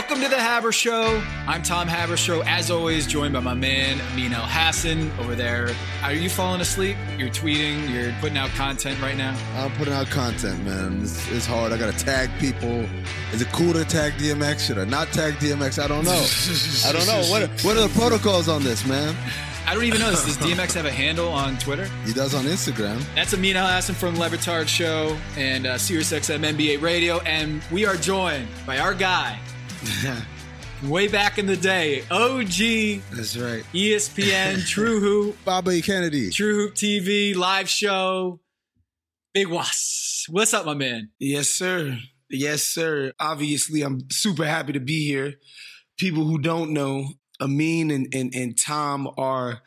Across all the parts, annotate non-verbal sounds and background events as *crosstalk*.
Welcome to the Haber Show. I'm Tom Haberstroh, as always, joined by my man Amin Elhassan over there. Are you falling asleep? You're tweeting, you're putting out content right now? I'm putting out content, man. It's, it's hard. I got to tag people. Is it cool to tag DMX? Should I not tag DMX? I don't know. *laughs* I don't know. What, what are the protocols on this, man? I don't even know this. Does DMX have a handle on Twitter? He does on Instagram. That's Amin Elhassan from Le Batard Show and uh, SiriusXM NBA Radio. And we are joined by our guy, *laughs* way back in the day, OG That's right. ESPN, *laughs* True Hoop, Bobby Kennedy. True Hoop TV, live show, Big Wos. What's up, my man? Yes, sir. Yes, sir. Obviously, I'm super happy to be here. People who don't know, Amin and, and, and Tom are,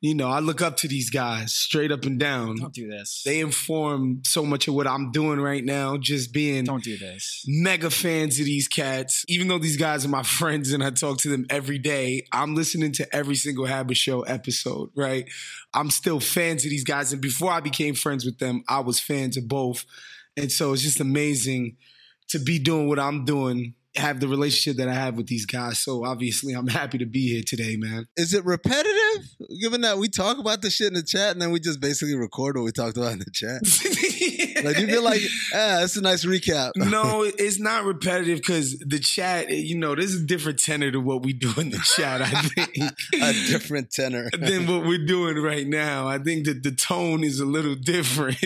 you know, I look up to these guys straight up and down. Don't do this. They inform so much of what I'm doing right now, just being Don't do this. mega fans of these cats. Even though these guys are my *laughs* friends and I talk to them every day, I'm listening to every single Haber Show episode, right? I'm still fans of these guys. And before I became friends with them, I was fans of both. And so it's just amazing to be doing what I'm doing, have the relationship that I have with these guys. So obviously, I'm happy to be here today, man. Is it repetitive? Given that we talk about the shit in the chat and then we just basically record what we talked about in the chat. *laughs* Like, do you feel like, ah, that's a nice recap? no, *laughs* it's not repetitive because the chat, you know, there's a different tenor to what we do in the chat, I think. *laughs* a different tenor. than what we're doing right now. I think that the tone is a little different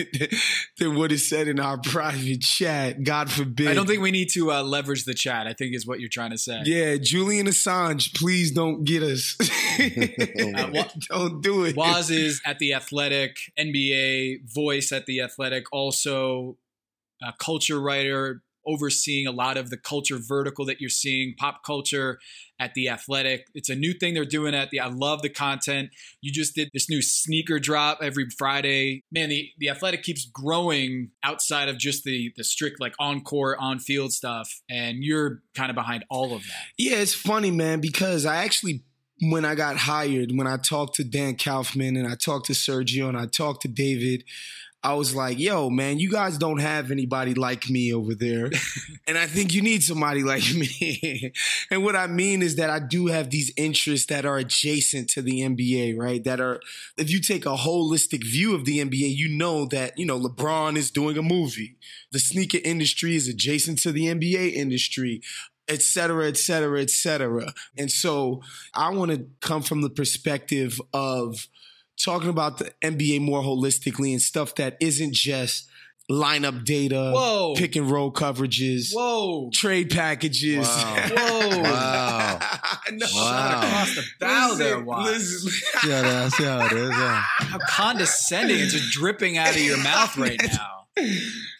than what is said in our private chat. God forbid. I don't think we need to uh, leverage the chat, I think is what you're trying to say. Yeah, Julian Assange, please don't get us. *laughs* Uh, wa- *laughs* don't do it. Wos is at the Athletic, NBA voice at the Athletic, also a culture writer, overseeing a lot of the culture vertical that you're seeing, pop culture at the Athletic. It's a new thing they're doing at the. I love the content. You just did this new sneaker drop every Friday. Man, the the Athletic keeps growing outside of just the the strict like on court, on field stuff, and you're kind of behind all of that. Yeah, it's funny, man, because I actually, when I got hired, when I talked to Dan Kaufman and I talked to Sergio and I talked to David, I was like, yo, man, you guys don't have anybody like me over there. *laughs* and I think you need somebody like me. *laughs* and what I mean is that I do have these interests that are adjacent to the NBA, right? That are, if you take a holistic view of the NBA, you know that, you know, LeBron is doing a movie. The sneaker industry is adjacent to the NBA industry et cetera, et cetera, et cetera. And so I want to come from the perspective of talking about the NBA more holistically and stuff that isn't just lineup data, Whoa. pick and roll coverages, Whoa. trade packages. Wow. Whoa. Wow. *laughs* no, Wow. Across the bow Listen, there, Wos. listen. See how, that, see how it is. huh? How condescending. It's just dripping out of your mouth right *laughs* now.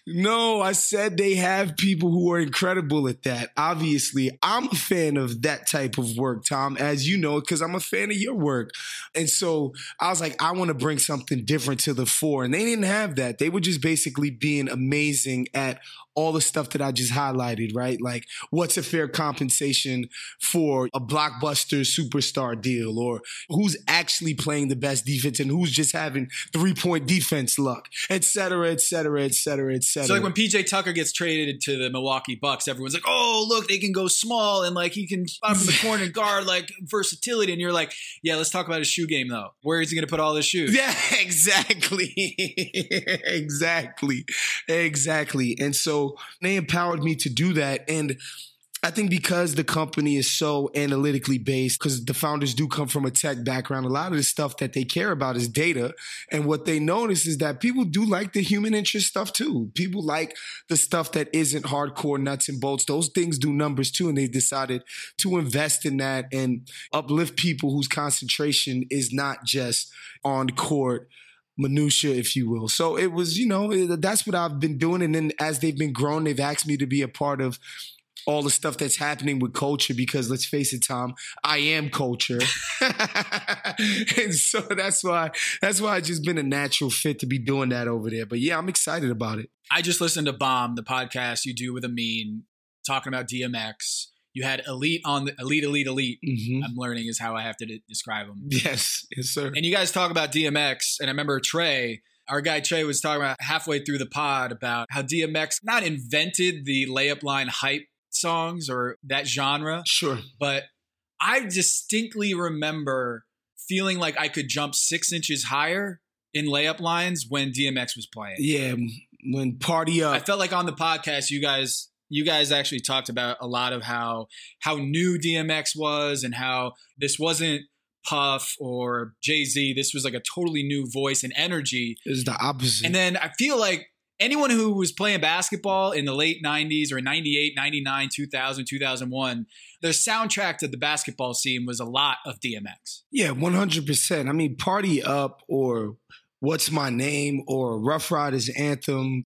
No, I said they have people who are incredible at that. Obviously, I'm a fan of that type of work, Tom, as you know, because I'm a fan of your work. And so I was like, I want to bring something different to the fore. And they didn't have that. They were just basically being amazing at all the stuff that I just highlighted, right? Like, what's a fair compensation for a blockbuster superstar deal, or who's actually playing the best defense and who's just having three point defense luck, et cetera, et cetera, et cetera, et cetera. So like when PJ Tucker gets traded to the Milwaukee Bucks, everyone's like, "Oh, look, they can go small and like he can spot from the *laughs* corner and guard like versatility." And you're like, "Yeah, let's talk about his shoe game though. Where is he going to put all his shoes?" Yeah, *laughs* exactly. *laughs* exactly. Exactly. And so they empowered me to do that. And I think because the company is so analytically based, because the founders do come from a tech background, a lot of the stuff that they care about is data. And what they notice is that people do like the human interest stuff too. People like the stuff that isn't hardcore nuts and bolts. Those things do numbers too. And they decided to invest in that and uplift people whose concentration is not just on court minutia, if you will. So it was, you know, that's what I've been doing. And then as they've been grown, they've asked me to be a part of all the stuff that's happening with culture because let's face it, Tom, I am culture. *laughs* *laughs* and so that's why that's why it's just been a natural fit to be doing that over there. But yeah, I'm excited about it. I just listened to Bomb, the podcast you do with Amin, talking about DMX. You had Elite on the Elite, Elite, Elite. Mhm. I'm learning is how I have to de- describe them. Yes, yes, sir. And you guys talk about DMX, and I remember Trey, our guy Trey was talking about halfway through the pod about how DMX not invented the layup line hype songs or that genre. Sure. But I distinctly remember feeling like I could jump six inches higher in layup lines when DMX was playing. Yeah, when Party Up. I felt like on the podcast, you guys you guys actually talked about a lot of how how new DMX was and how this wasn't Puff or Jay Z. This was like a totally new voice and energy. Is the opposite. And then I feel like anyone who was playing basketball in the late 90s or 98, 99, 2000, 2001, the soundtrack to the basketball scene was a lot of DMX. Yeah, 100%. I mean, Party Up or What's My Name or Ruff Ryders Anthem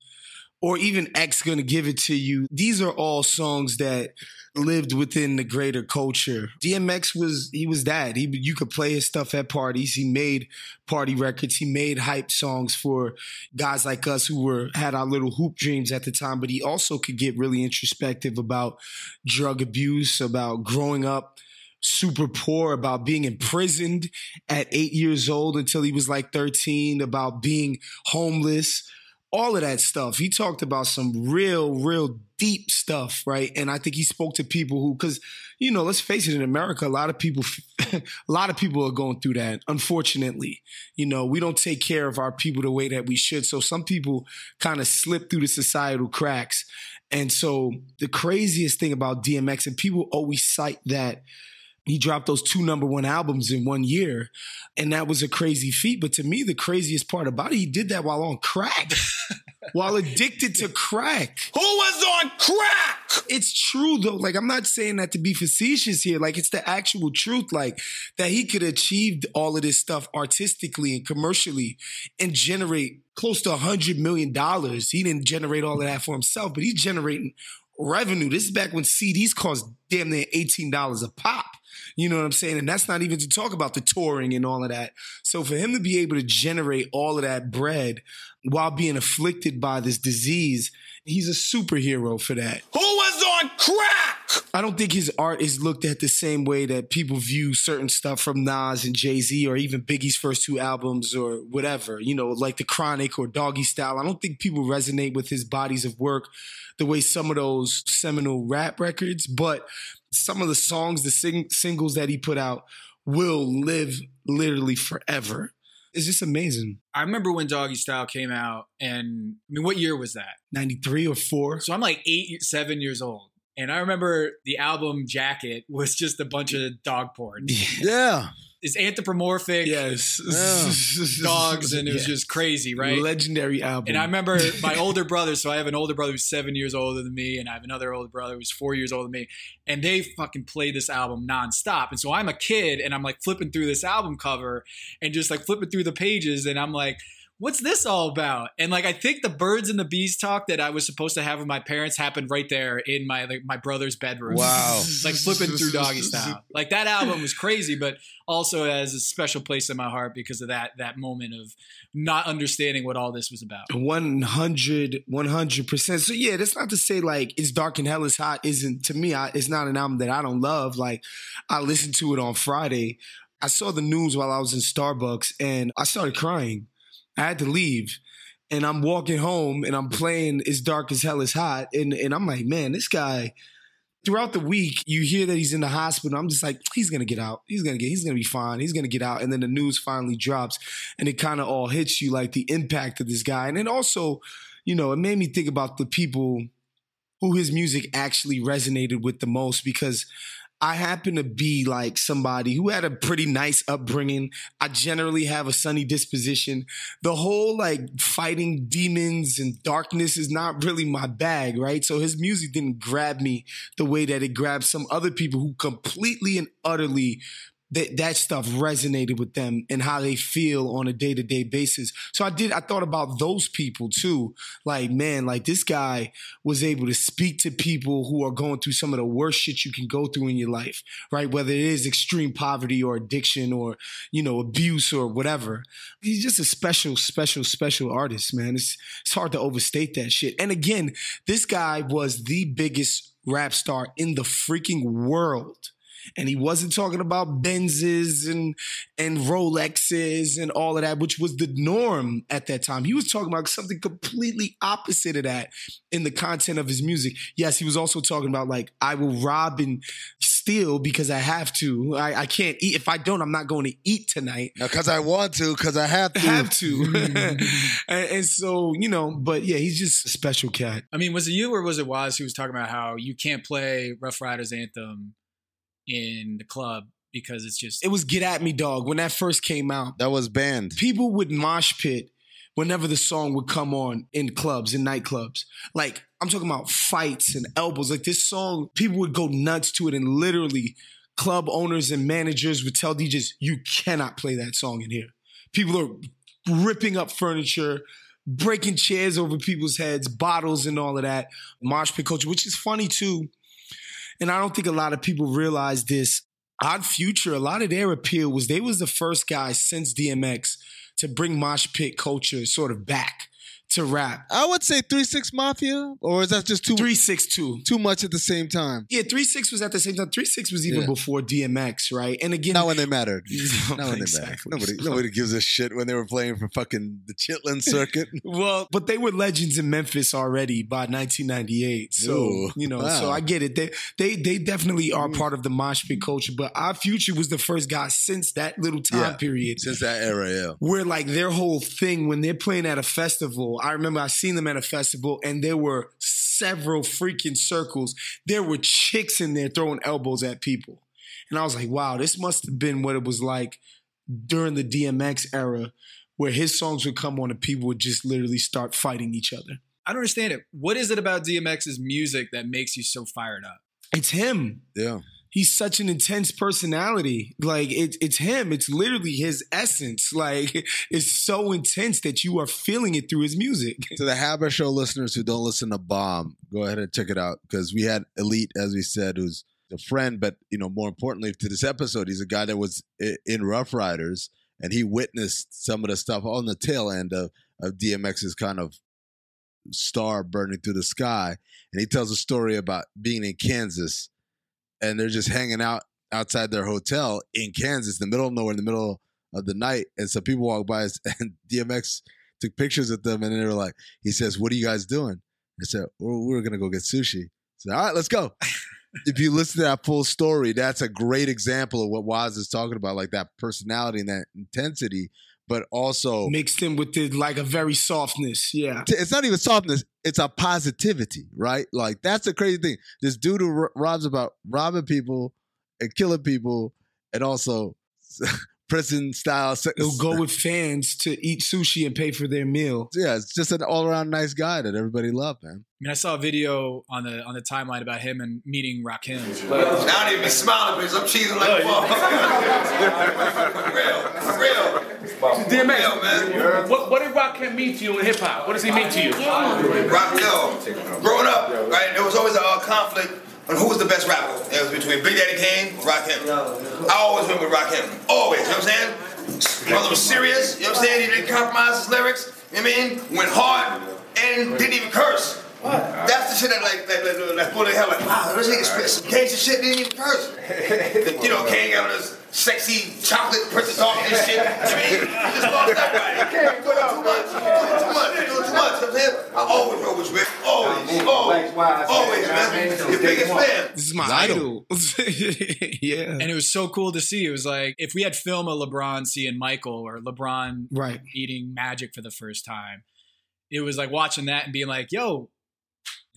or even X Gonna Give It To You. These are all songs that lived within the greater culture. DMX was he was that. He you could play his stuff at parties. He made party records. He made hype songs for guys like us who were had our little hoop dreams at the time, but he also could get really introspective about drug abuse, about growing up super poor, about being imprisoned at 8 years old until he was like 13, about being homeless all of that stuff. He talked about some real, real deep stuff, right? And I think he spoke to people who, because you know, let's face it, in America, a lot of people, *laughs* a lot of people are going through that. Unfortunately, you know, we don't take care of our people the way that we should. So some people kind of slip through the societal cracks. And so the craziest thing about DMX, and people always cite that he dropped those two number one albums in one year and that was a crazy feat. But to me the craziest part about it he did that while on crack *laughs* while addicted to crack. Who was on crack? It's true though. Like i'm not saying that to be facetious here. Like it's the actual truth like that he could achieve all of this stuff artistically and commercially and generate close to a hundred million dollars. He didn't generate all of that for himself but he's generating revenue. This is back when cds cost damn near $18 a pop you know what I'm saying? And that's not even to talk about the touring and all of that. So for him to be able to generate all of that bread while being afflicted by this disease, he's a superhero for that. Who was on crack? I don't think his art is looked at the same way that people view certain stuff from Nas and Jay Z or even Biggie's first two albums or whatever, you know, like The Chronic or Doggy Style. I don't think people resonate with his bodies of work the way some of those seminal rap records, but some of the songs, the sing- singles that he put out will live literally forever. It's just amazing. I remember when Doggy Style came out, and I mean, what year was that? 93 or 4. So I'm like eight, seven years old. And I remember the album Jacket was just a bunch of dog porn. *laughs* Yeah is anthropomorphic yes. *laughs* dogs and it was yeah. just crazy right? Legendary album. And i remember *laughs* my older brother so i have an older brother who's seven years older than me and i have another older brother who's four years older than me and they fucking play this album nonstop. And so i'm a kid and i'm like flipping through this album cover and just like flipping through the pages and i'm like what's this all about? And like I think the birds and the bees talk that I was supposed to have with my parents happened right there in my like my brother's bedroom. Wow. *laughs* like flipping through doggy style. *laughs* Like that album was crazy, but also has a special place in my heart because of that that moment of not understanding what all this was about. 100 100%. So yeah, that's not to say like it's dark and hell is hot isn't to me I, it's not an album that I don't love. Like I listened to it on Friday. I saw the news while I was in Starbucks and I started crying I had to leave. And I'm walking home and I'm playing It's Dark as Hell is Hot. And, and I'm like, man, this guy, throughout the week, you hear that he's in the hospital. I'm just like, he's gonna get out. He's gonna get, he's gonna be fine. He's gonna get out. And then the news finally drops and it kind of all hits you like the impact of this guy. And then also, you know, it made me think about the people who his music actually resonated with the most because I happen to be like somebody who had a pretty nice upbringing. I generally have a sunny disposition. The whole like fighting demons and darkness is not really my bag, right? So his music didn't grab me the way that it grabbed some other people who completely and utterly that that stuff resonated with them and how they feel on a day-to-day basis. So I did I thought about those people too. Like, man, like this guy was able to speak to people who are going through some of the worst shit you can go through in your life, right? Whether it is extreme poverty or addiction or, you know, abuse or whatever. He's just a special, special, special artist, man. It's it's hard to overstate that shit. And again, this guy was the biggest rap star in the freaking world And he wasn't talking about Benzes and and Rolexes and all of that, which was the norm at that time. He was talking about something completely opposite of that in the content of his music. Yes, he was also talking about like I will rob and steal because I have to. I, I can't eat. If I don't, I'm not going to eat tonight. Because I want to, because I have to. have to. *laughs* *laughs* and, and so, you know, but yeah, he's just a special cat. I mean, was it you or was it Wos who was talking about how you can't play Ruff Ryders anthem in the club because it's just It was Get At Me Dog when that first came out. That was banned. People would mosh pit whenever the song would come on in clubs, in nightclubs. Like, I'm talking about fights and elbows. Like, this song, people would go nuts to it, and literally, club owners and managers would tell DJs, You cannot play that song in here. People are ripping up furniture, breaking chairs over people's heads, bottles, and all of that. Mosh pit culture, which is funny too. And I don't think a lot of people realize this. Odd Future, a lot of their appeal was they was the first guys since DMX to bring mosh pit culture sort of back to rap. I would say three six mafia, or is that just too Three six two. too much at the same time? Yeah, three six was at the same time. Three six was even Yeah. before DMX, right? And again, Not when they mattered. *laughs* Not when they Exactly. mattered. Nobody, nobody gives a shit when they were playing for fucking the Chitlin circuit. *laughs* Well, but they were legends in Memphis already by 1998. So Ooh, you know, wow. so I get it. They they they definitely are mm. part of the mosh pit culture. But Odd Future was the first guy since that little time Yeah. period. Since that era, yeah. Where like their whole thing when they're playing at a festival, I remember I seen them at a festival and there were several freaking circles. There were chicks in there throwing elbows at people. And I was like, wow, this must have been what it was like during the DMX era where his songs would come on and people would just literally start fighting each other. I don't understand it. What is it about DMX's music that makes you so fired up? It's him. Yeah. He's such an intense personality. Like it's it's him. It's literally his essence. *laughs* Like it's so intense that you are feeling it through his music. To the Haber Show listeners who don't listen to Bomb, go ahead and check it out because we had Elite, as we said, who's a friend, but you know, more importantly to this episode, he's a guy that was in Ruff Ryders and he witnessed some of the stuff on the tail end of, of DMX's kind of star burning through the sky. And he tells a story about being in Kansas and they're just hanging out outside their hotel in Kansas, in the middle of nowhere, in the middle of the night. And some people walk by *laughs* and DMX took pictures with them and they were like, he says, What are you guys doing? I said, We're, we're to go get sushi. I said, All right, let's go. *laughs* if you listen to that full story, that's a great example of what Wos is talking about, like that personality and that intensity, but also Mixed in with the like a very softness. Yeah. it's not even softness, it's a positivity, right? Like that's the crazy thing. This dude who robs about robbing people and killing people and also *laughs* prison style. He'll go with fans to eat sushi and pay for their meal. yeah, it's just an all around nice guy that everybody loved, man. I mean, I saw a video on the on the timeline about him and meeting Rakim. I don't even be smiling because I'm cheesing like a motherfucker. *laughs* For real, for real. DMX, what, what did Rakim mean to you in hip hop? What does he mean to you? Rock yo. Growing up, right, there was always a uh, conflict on who was the best rapper. It was between Big Daddy Kane and Rakim. I always went with Rakim. Always, you know what I'm saying? Brother was serious, you know what I'm saying? He didn't compromise his lyrics, you know what I mean? Went hard and didn't even curse. That's the shit that like that that, that pulled the hell like wow this nigga spit some gangster shit didn't even curse. *laughs* you know Kane got on this sexy chocolate princess talk and shit. You know what I mean? He just lost that right. *laughs* Doing too much. Doing too much. Doing too much. You know I'm saying? I always roll with Rick. Always. Always. Always, man. Your biggest fan. This is my idol. idol. *laughs* yeah. And it was so cool to see. It was like if we had film of LeBron seeing Michael or LeBron right. eating magic for the first time, it was like watching that and being like, yo,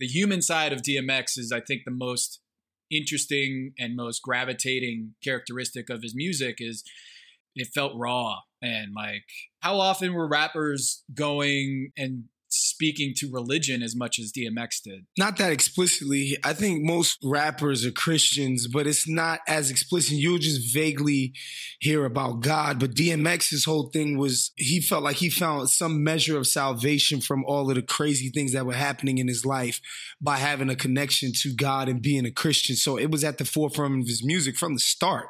the human side of DMX is, I think, the most interesting and most gravitating characteristic of his music is it felt raw and like how often were rappers going and speaking to religion as much as DMX did? Not that explicitly. I think most rappers are Christians, but it's not as explicit. You'll just vaguely hear about God. But DMX's whole thing was he felt like he found some measure of salvation from all of the crazy things that were happening in his life by having a connection to God and being a Christian. So it was at the forefront of his music from the start.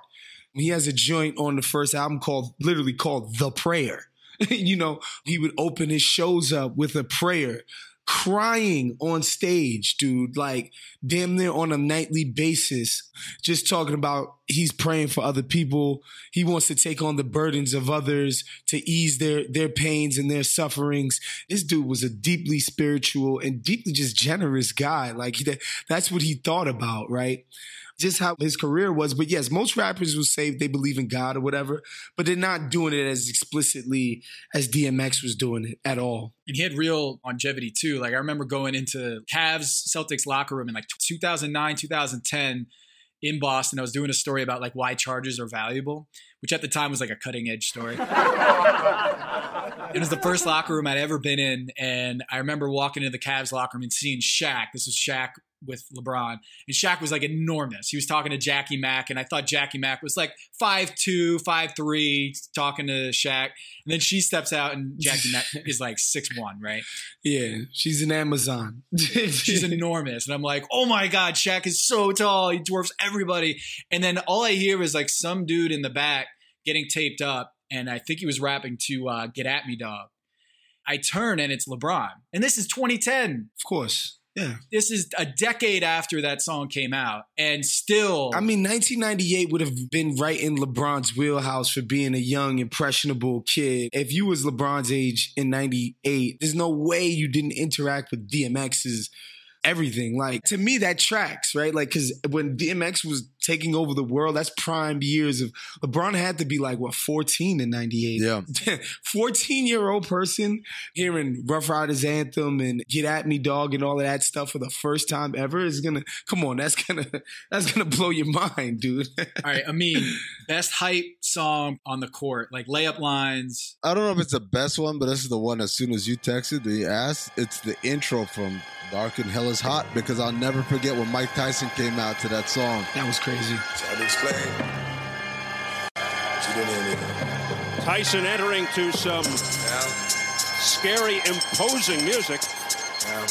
He has a joint on the first album called literally called The Prayer. *laughs* you know, he would open his shows up with a prayer crying on stage, dude, like damn near on a nightly basis, just talking about he's praying for other people. He wants to take on the burdens of others to ease their their pains and their sufferings. This dude was a deeply spiritual and deeply just generous guy. Like he, that's what he thought about, right? Just how his career was. But yes, most rappers will say they believe in God or whatever, but they're not doing it as explicitly as DMX was doing it at all. And he had real longevity too. Like I remember going into Cavs Celtics locker room in like 2009, 2010 in Boston. I was doing a story about like why charges are valuable, which at the time was like a cutting edge story. it was the first locker room I'd ever been in. And I remember walking into the Cavs locker room and seeing Shaq. This was Shaq with LeBron. And Shaq was like enormous. He was talking to Jackie Mack, and I thought Jackie Mack was like five two, five three, talking to Shaq. And then she steps out, and Jackie Mack *laughs* is like six one, right? Yeah, she's an Amazon. *laughs* she's enormous. And I'm like, oh my God, Shaq is so tall. He dwarfs everybody. And then all I hear is like some dude in the back getting taped up. And I think he was rapping to uh, Get At Me Dog. I turn and it's LeBron. And this is 2010. Of course. Yeah. This is a decade after that song came out, and still. I mean, 1998 would have been right in LeBron's wheelhouse for being a young, impressionable kid. If you was LeBron's age in 98, there's no way you didn't interact with DMX's everything. Like to me, that tracks, right? Like, cause when DMX was taking over the world, that's prime years of LeBron had to be like, what, 14 in 98? Yeah. *laughs* 14 year old person hearing Ruff Ryders Anthem and Get At Me Dog and all of that stuff for the first time ever is gonna, come on, that's gonna, *laughs* that's gonna blow your mind, dude. all right. I mean, best hype song on the court, like layup lines. I don't know if it's the best one, but this is the one as soon as you texted, the asked, it's the intro from Dark and Hell is Hot because I'll never forget when Mike Tyson came out to that song. That was crazy. Try to explain. She didn't hear Tyson entering to some Yeah. scary, imposing music. Yeah.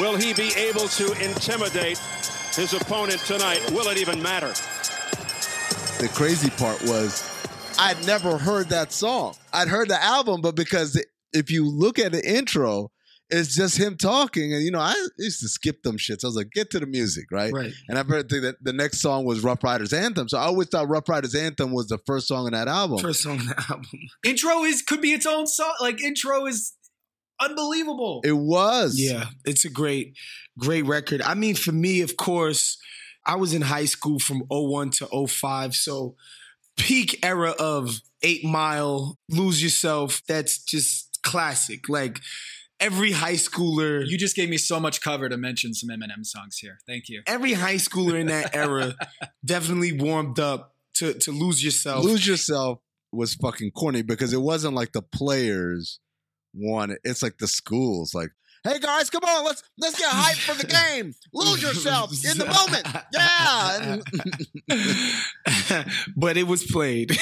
Will he be able to intimidate his opponent tonight? Will it even matter? The crazy part was I'd never heard that song. I'd heard the album, but because if you look at the intro, it's just him talking. And, you know, I used to skip them shits. I was like, get to the music, right? Right. And I've heard that the next song was Ruff Ryders Anthem. So I always thought Ruff Ryders Anthem was the first song in that album. First song on the album. Intro is could be its own song. Like intro is unbelievable. It was. Yeah, it's a great, great record. I mean, for me, of course, I was in high school from 01 to 05. So peak era of Eight Mile, Lose Yourself, that's just classic. Like every high schooler. You just gave me so much cover to mention some Eminem songs here. Thank you. every high schooler in that era *laughs* definitely warmed up to, to lose yourself. Lose Yourself was fucking corny because it wasn't like the players wanted. It's like the schools, like, hey guys, come on, let's let's get hyped for the *laughs* game. Lose yourself in the moment. Yeah. *laughs* But it was played.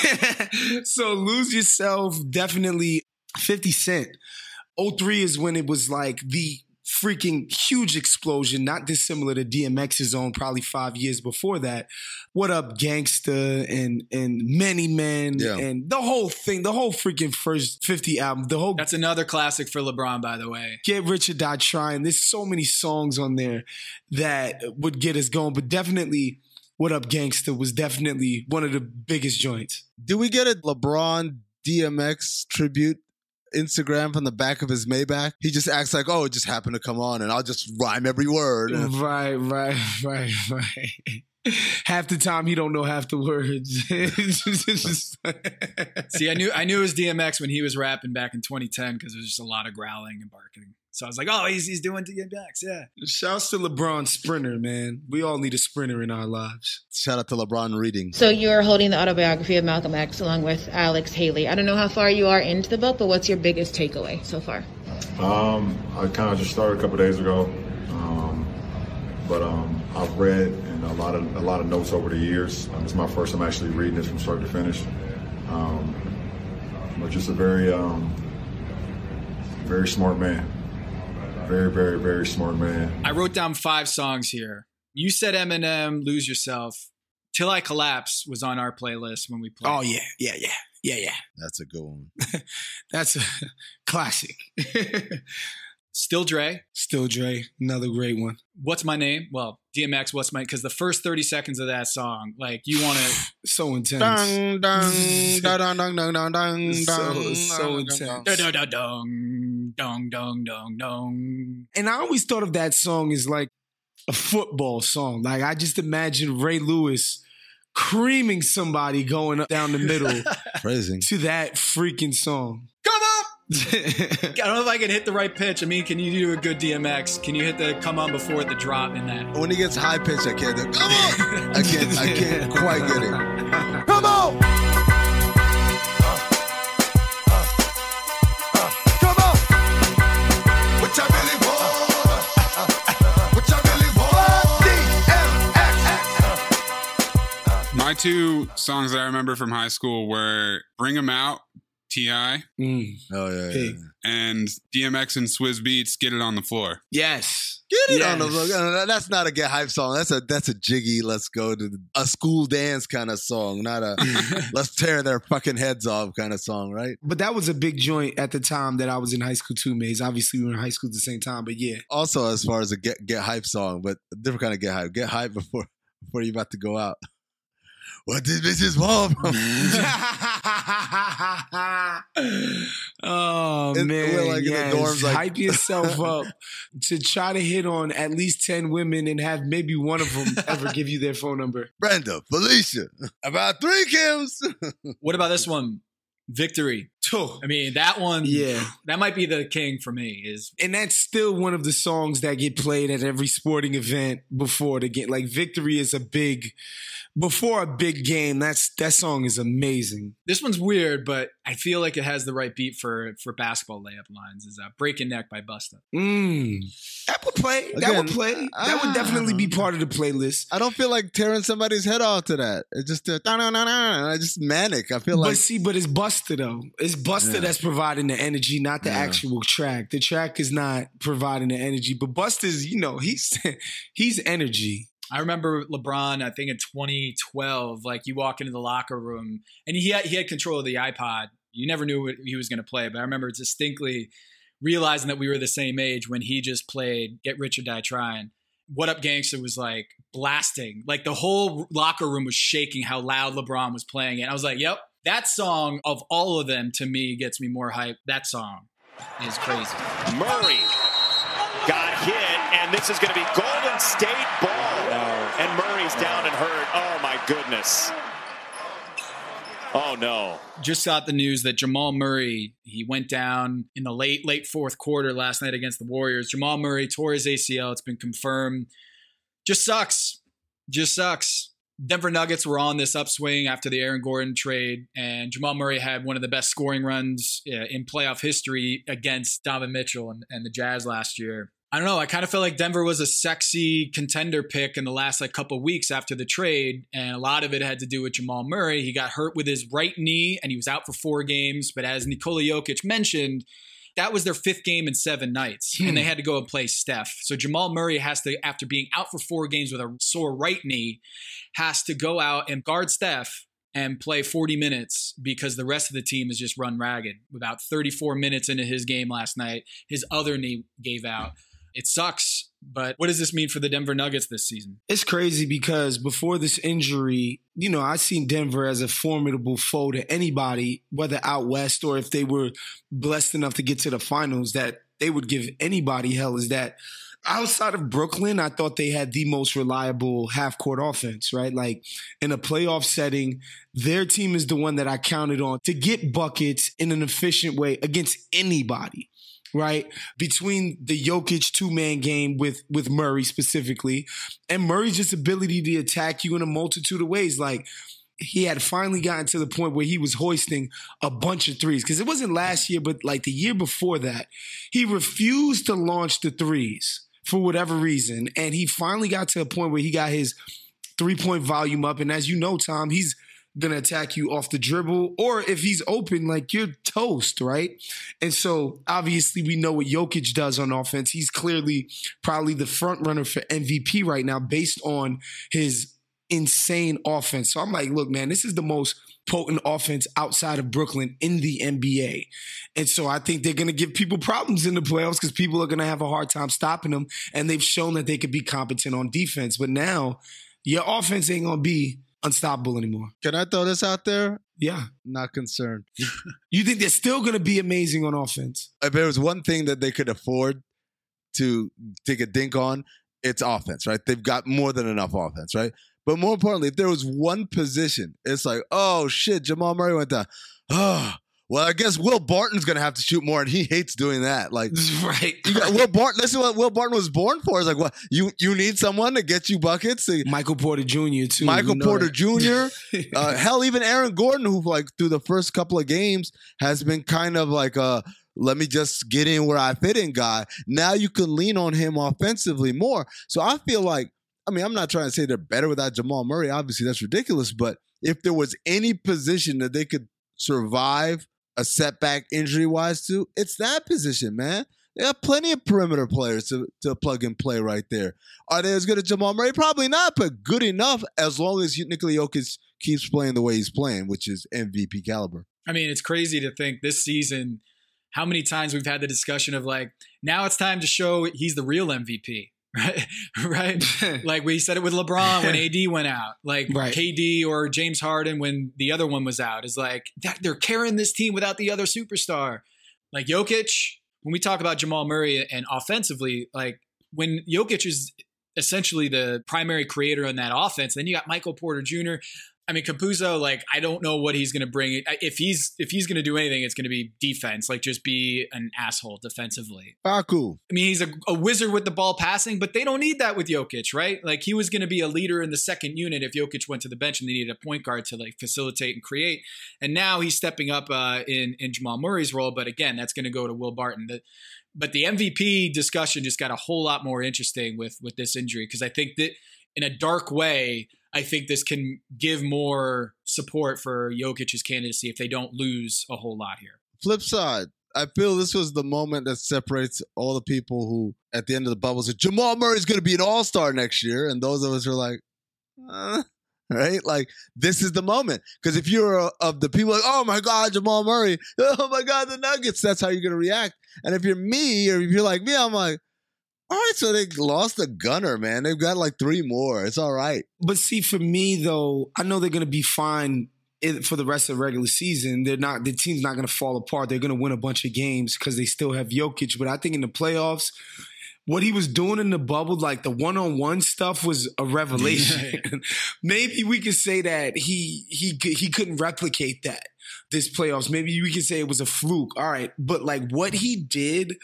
so lose yourself, definitely 50 Cent. 03 is when it was like the freaking huge explosion, not dissimilar to DMX's own probably five years before that. What up, Gangsta and and Many Men Yeah. and the whole thing, the whole freaking first 50 album, the whole That's another classic for LeBron, by the way. Get Rich or Die Trying. There's so many songs on there that would get us going, but definitely What Up Gangsta was definitely one of the biggest joints. Do we get a LeBron DMX tribute Instagram from the back of his Maybach? He just acts like, oh, it just happened to come on, and I'll just rhyme every word. Right, right, right, right. *laughs* Half the time he don't know half the words. It's just- it's just- See, I knew I knew it was DMX when he was rapping back in 2010 because there was just a lot of growling and barking. So I was like, oh, he's he's doing DMX, yeah. Shouts to LeBron Sprinter, man. We all need a sprinter in our lives. Shout out to LeBron reading. So you are holding the autobiography of Malcolm X along with Alex Haley. I don't know how far you are into the book, but what's your biggest takeaway so far? Um, I kind of just started a couple days ago, um, but um, I've read and a lot of a lot of notes over the years. Um, it's my first time actually reading this from start to finish. Um, but just a very, um, very smart man. Very, very, very smart man. I wrote down five songs here. You said Eminem, Lose Yourself. Till I Collapse was on our playlist when we played. Oh yeah, yeah, yeah, Yeah, yeah. That's a good one. *laughs* That's a *laughs* classic. *laughs* Still Dre. Still Dre, another great one. What's my name? Well, DMX. What's my? Because the first thirty seconds of that song, like you want to. *sighs* So intense. *laughs* Dun, dun, dun, dun, dun, dun, dun, So- dun, so dun, intense. dun, Dun, dun. dun, dun, dun, dun, dun, dun. And I always thought of that song as like a football song. Like I just imagine Ray Lewis creaming somebody going up down the middle *laughs* Phrasing. to that freaking song. Come up. I don't know if I can hit the right pitch. I mean, can you do a good DMX? Can you hit the come on before the drop in that? When he gets high pitch, I can't do. Come on! I can't. I can't *laughs* quite get it. Come on! Come on! What y'all really want? What y'all really want? DMX! My two songs that I remember from high school were "Bring 'Em Out" T.I. Mm, Oh yeah, yeah. Big. and DMX and Swizz Beatz "Get It on the Floor." Yes. Get it on the floor. Uh, That's not a get hype song. That's a that's a jiggy. Let's go to a school dance kind of song, not a *laughs* let's tear their fucking heads off kind of song, right? But that was a big joint at the time that I was in high school too, Maze. Obviously, we were in high school at the same time, but yeah. Also, as far as a get get hype song, but a different kind of get hype. Get hype before before you about to go out. What did bitches want? from *laughs* me? *laughs* *laughs* oh In- man, we're like in the dorms, like- hype yourself up to try to hit on at least ten women and have maybe one of them *laughs* ever give you their phone number. Brenda, Felicia, about three Kims. *laughs* What about this one? Victory. I mean, that one. Yeah. That might be the king for me. Is and that's still one of the songs that get played at every sporting event before the game. Like "Victory" is a big before a big game. That's that song is amazing. this one's weird, but I feel like it has the right beat for for basketball layup lines. Is uh, "Breaking Neck" by Busta. Mm. That would play. that would Again, play. That would definitely be part of the playlist. I don't feel like tearing somebody's head off to that. It's just a, I just manic. I feel like but see, but it's Busta though. It's Busta Yeah. that's providing the energy, not the Yeah. actual track. The track is not providing the energy, but Busta's, you know, he's *laughs* he's energy. I remember LeBron. I think in 2012, like you walk into the locker room and he had he had control of the iPod. You never knew what he was going to play, but I remember distinctly realizing that we were the same age when he just played "Get Rich or Die Trying." What Up Gangsta was like blasting. Like the whole locker room was shaking how loud LeBron was playing it. I was like, "Yep, that song of all of them to me gets me more hype. That song is crazy." Murray got hit, and this is going to be Golden State ball. And Murray's down and hurt. Oh my goodness. Oh no. just got the news that Jamal Murray he went down in the late late fourth quarter last night against the Warriors. Jamal Murray tore his ACL. It's been confirmed. Just sucks. Just sucks. Denver Nuggets were on this upswing after the Aaron Gordon trade, and Jamal Murray had one of the best scoring runs uh, in playoff history against Donovan Mitchell and, and the Jazz last year. I don't know. I kind of felt like Denver was a sexy contender pick in the last like couple weeks after the trade, and a lot of it had to do with Jamal Murray. He got hurt with his right knee, and he was out for four games. But as Nikola Jokic mentioned, that was their fifth game in seven nights, and they hmm. had to go and play Steph. So Jamal Murray has to, after being out for four games with a sore right knee, has to go out and guard Steph and play 40 minutes because the rest of the team is just run ragged. About 34 minutes into his game last night, his other knee gave out. It sucks, but what does this mean for the Denver Nuggets this season? It's crazy because before this injury, you know, I seen Denver as a formidable foe to anybody, whether out west or if they were blessed enough to get to the finals, that they would give anybody hell. Is that outside of Brooklyn, I thought they had the most reliable half court offense, right? Like in a playoff setting, their team is the one that I counted on to get buckets in an efficient way against anybody right? Between the Jokic two man game with with Murray specifically, and Murray's just ability to attack you in a multitude of ways. Like he had finally gotten to the point where he was hoisting a bunch of threes because it wasn't last year, but like the year before that, he refused to launch the threes for whatever reason, and he finally got to a point where he got his three point volume up. And as you know, Tom, he's gonna attack you off the dribble, or if he's open, like you're toast, right? And so obviously we know what Jokic does on offense. He's clearly probably the front runner for MVP right now, based on his insane offense. So I'm like, look, man, this is the most potent offense outside of Brooklyn in the NBA. And so I think they're going to give people problems in the playoffs because people are going to have a hard time stopping them. And they've shown that they could be competent on defense. But now your offense ain't going to be unstoppable anymore. Can I throw this out there? Yeah. Not concerned. *laughs* You think they're still going to be amazing on offense? if there was one thing that they could afford to take a dink on, it's offense, right? They've got more than enough offense, right? But more importantly, if there was one position, it's like, oh shit, Jamal Murray went down. Oh, ah, well, I guess Will Barton's gonna have to shoot more, and he hates doing that. Like, *laughs* right? You got Will Barton. This is what Will Barton was born for. Is like, what you you need someone to get you buckets. Michael Porter Jr. too. Michael Porter that. Jr. *laughs* uh, hell, even Aaron Gordon, who like through the first couple of games has been kind of like a let me just get in where I fit in guy. Now you can lean on him offensively more. So I feel like, I mean, I'm not trying to say they're better without Jamal Murray. Obviously, that's ridiculous. But if there was any position that they could survive a setback injury wise to, it's that position, man. They got plenty of perimeter players to, to plug and play right there. Are they as good as Jamal Murray? Probably not, but good enough as long as Nikola Jokic keeps playing the way he's playing, which is MVP caliber. I mean, it's crazy to think this season how many times we've had the discussion of like, now it's time to show he's the real MVP. Right, *laughs* right. *laughs* like we said it with LeBron when AD went out, like Right. KD or James Harden when the other one was out. Is like that they're carrying this team without the other superstar. Like Jokic, when we talk about Jamal Murray and offensively, like when Jokic is essentially the primary creator in that offense, then you got Michael Porter Jr. I mean, Campazzo, like I don't know what he's going to bring. If he's if he's going to do anything, it's going to be defense. Like just be an asshole defensively. Facu. I mean, he's a, a wizard with the ball passing, but they don't need that with Jokic, right? Like he was going to be a leader in the second unit if Jokic went to the bench and they needed a point guard to like facilitate and create. And now he's stepping up uh, in in Jamal Murray's role, but again, that's going to go to Will Barton. The, but the MVP discussion just got a whole lot more interesting with with this injury because I think that in a dark way, I think this can give more support for Jokic's candidacy if they don't lose a whole lot here. Flip side, I feel this was the moment that separates all the people who, at the end of the bubble, said Jamal Murray's going to be an All Star next year, and those of us are like, uh, *laughs* right? Like this is the moment because if you're uh, of the people like, oh my God, Jamal Murray, *laughs* oh my God, the Nuggets, that's how you're going to react. And if you're me, or if you're like me, I'm like. All right, so they lost a gunner, man. They've got like three more. It's all right. But see, for me though, I know they're going to be fine for the rest of the regular season. They're not. The team's not going to fall apart. They're going to win a bunch of games because they still have Jokic. But I think in the playoffs, what he was doing in the bubble, like the one-on-one stuff, was a revelation. *laughs* Maybe we could say that he he he couldn't replicate that this playoffs. Maybe we could say it was a fluke. All right, but like what he did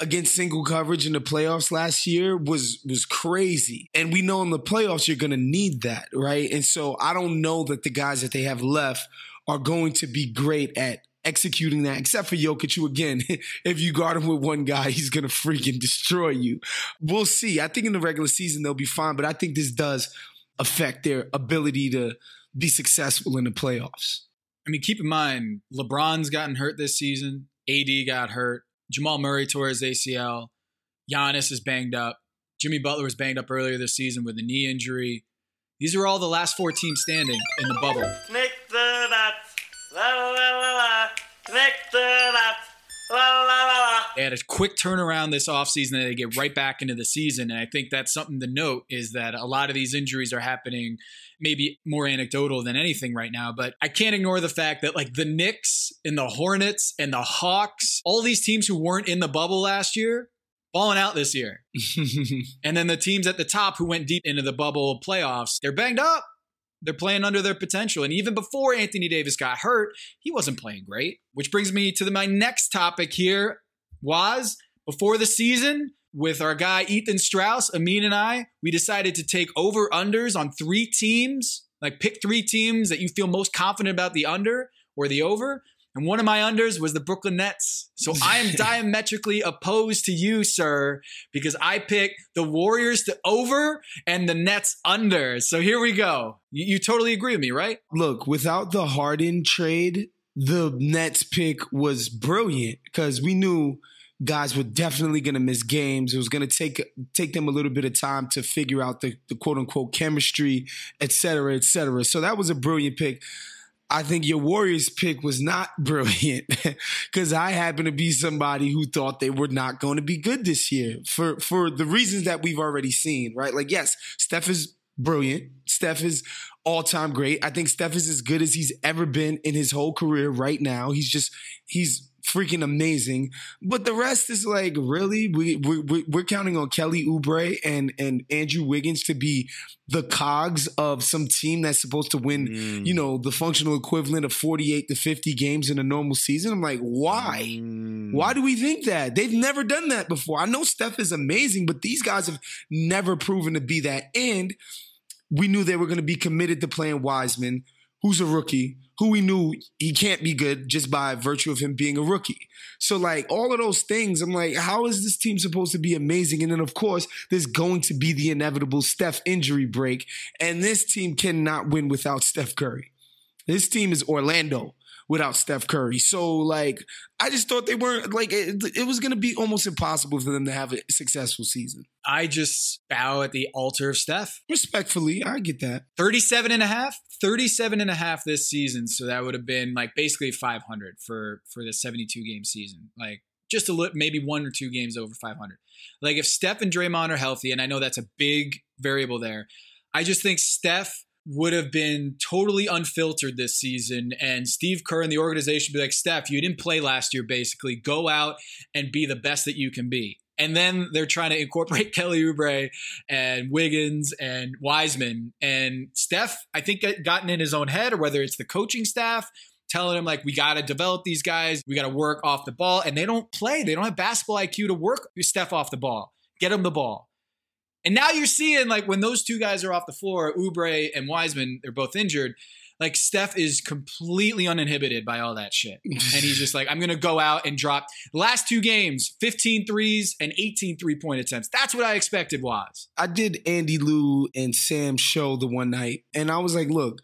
against single coverage in the playoffs last year was was crazy. And we know in the playoffs you're going to need that, right? And so I don't know that the guys that they have left are going to be great at executing that, except for Jokic, who again, *laughs* if you guard him with one guy, he's gonna freaking destroy you. We'll see. I think in the regular season they'll be fine, but I think this does affect their ability to be successful in the playoffs. I mean, keep in mind, LeBron's gotten hurt this season. AD got hurt. Jamal Murray tore his ACL. Giannis is banged up. Jimmy Butler was banged up earlier this season with a knee injury. These are all the last four teams standing in the bubble. Connect the dots. La la la la la. Connect the dots. La la la la. They had a quick turnaround this offseason and they get right back into the season. And I think that's something to note is that a lot of these injuries are happening maybe more anecdotal than anything right now. But I can't ignore the fact that like the Knicks and the Hornets and the Hawks, all these teams who weren't in the bubble last year, balling out this year. *laughs* and then the teams at the top who went deep into the bubble playoffs, they're banged up. They're playing under their potential. And even before Anthony Davis got hurt, he wasn't playing great. Which brings me to the, my next topic here was before the season with our guy Ethan Strauss, Amin and I, we decided to take over unders on three teams, like pick three teams that you feel most confident about the under or the over. And one of my unders was the Brooklyn Nets. So I am *laughs* diametrically opposed to you, sir, because I picked the Warriors to over and the Nets under. So here we go. You, you totally agree with me, right? Look, without the Harden trade, the Nets pick was brilliant because we knew guys were definitely going to miss games. It was going to take take them a little bit of time to figure out the, the quote unquote chemistry, et cetera, et cetera. So that was a brilliant pick. I think your Warriors pick was not *laughs* brilliant because I happen to be somebody who thought they were not going to be good this year for for the reasons that we've already seen. Right? Like, yes, Steph is brilliant. Steph is all time great. I think Steph is as good as he's ever been in his whole career right now. He's just he's freaking amazing. But the rest is like, really, we, we we're counting on Kelly Oubre and and Andrew Wiggins to be the cogs of some team that's supposed to win, Mm. you know, the functional equivalent of 48 to 50 games in a normal season. I'm like, why? Mm. Why do we think that? They've never done that before. I know Steph is amazing, but these guys have never proven to be that. And we knew they were going to be committed to playing Wiseman, who's a rookie, who we knew he can't be good just by virtue of him being a rookie. So, like, all of those things, I'm like, how is this team supposed to be amazing? And then, of course, there's going to be the inevitable Steph injury break. And this team cannot win without Steph Curry. This team is Orlando without Steph Curry. So, like, I just thought they weren't, like, it, it was going to be almost impossible for them to have a successful season. I just bow at the altar of Steph. Respectfully, I get that. 37 and a half 37 and a half this season so that would have been like basically 500 for for the 72 game season like just a little maybe one or two games over 500 like if steph and draymond are healthy and i know that's a big variable there i just think steph would have been totally unfiltered this season and steve kerr and the organization be like steph you didn't play last year basically go out and be the best that you can be and then they're trying to incorporate *laughs* Kelly Oubre and Wiggins and Wiseman. And Steph, I think, got- gotten in his own head, or whether it's the coaching staff telling him, like, we got to develop these guys, we got to work off the ball. And they don't play, they don't have basketball IQ to work Steph off the ball, get him the ball. And now you're seeing, like, when those two guys are off the floor, Oubre and Wiseman, they're both injured. Like Steph is completely uninhibited by all that shit. *laughs* And he's just like, I'm going to go out and drop last two games, 15 threes and 18 three point attempts. That's what I expected was. I did Andy Lou and Sam show the one night, and I was like, look,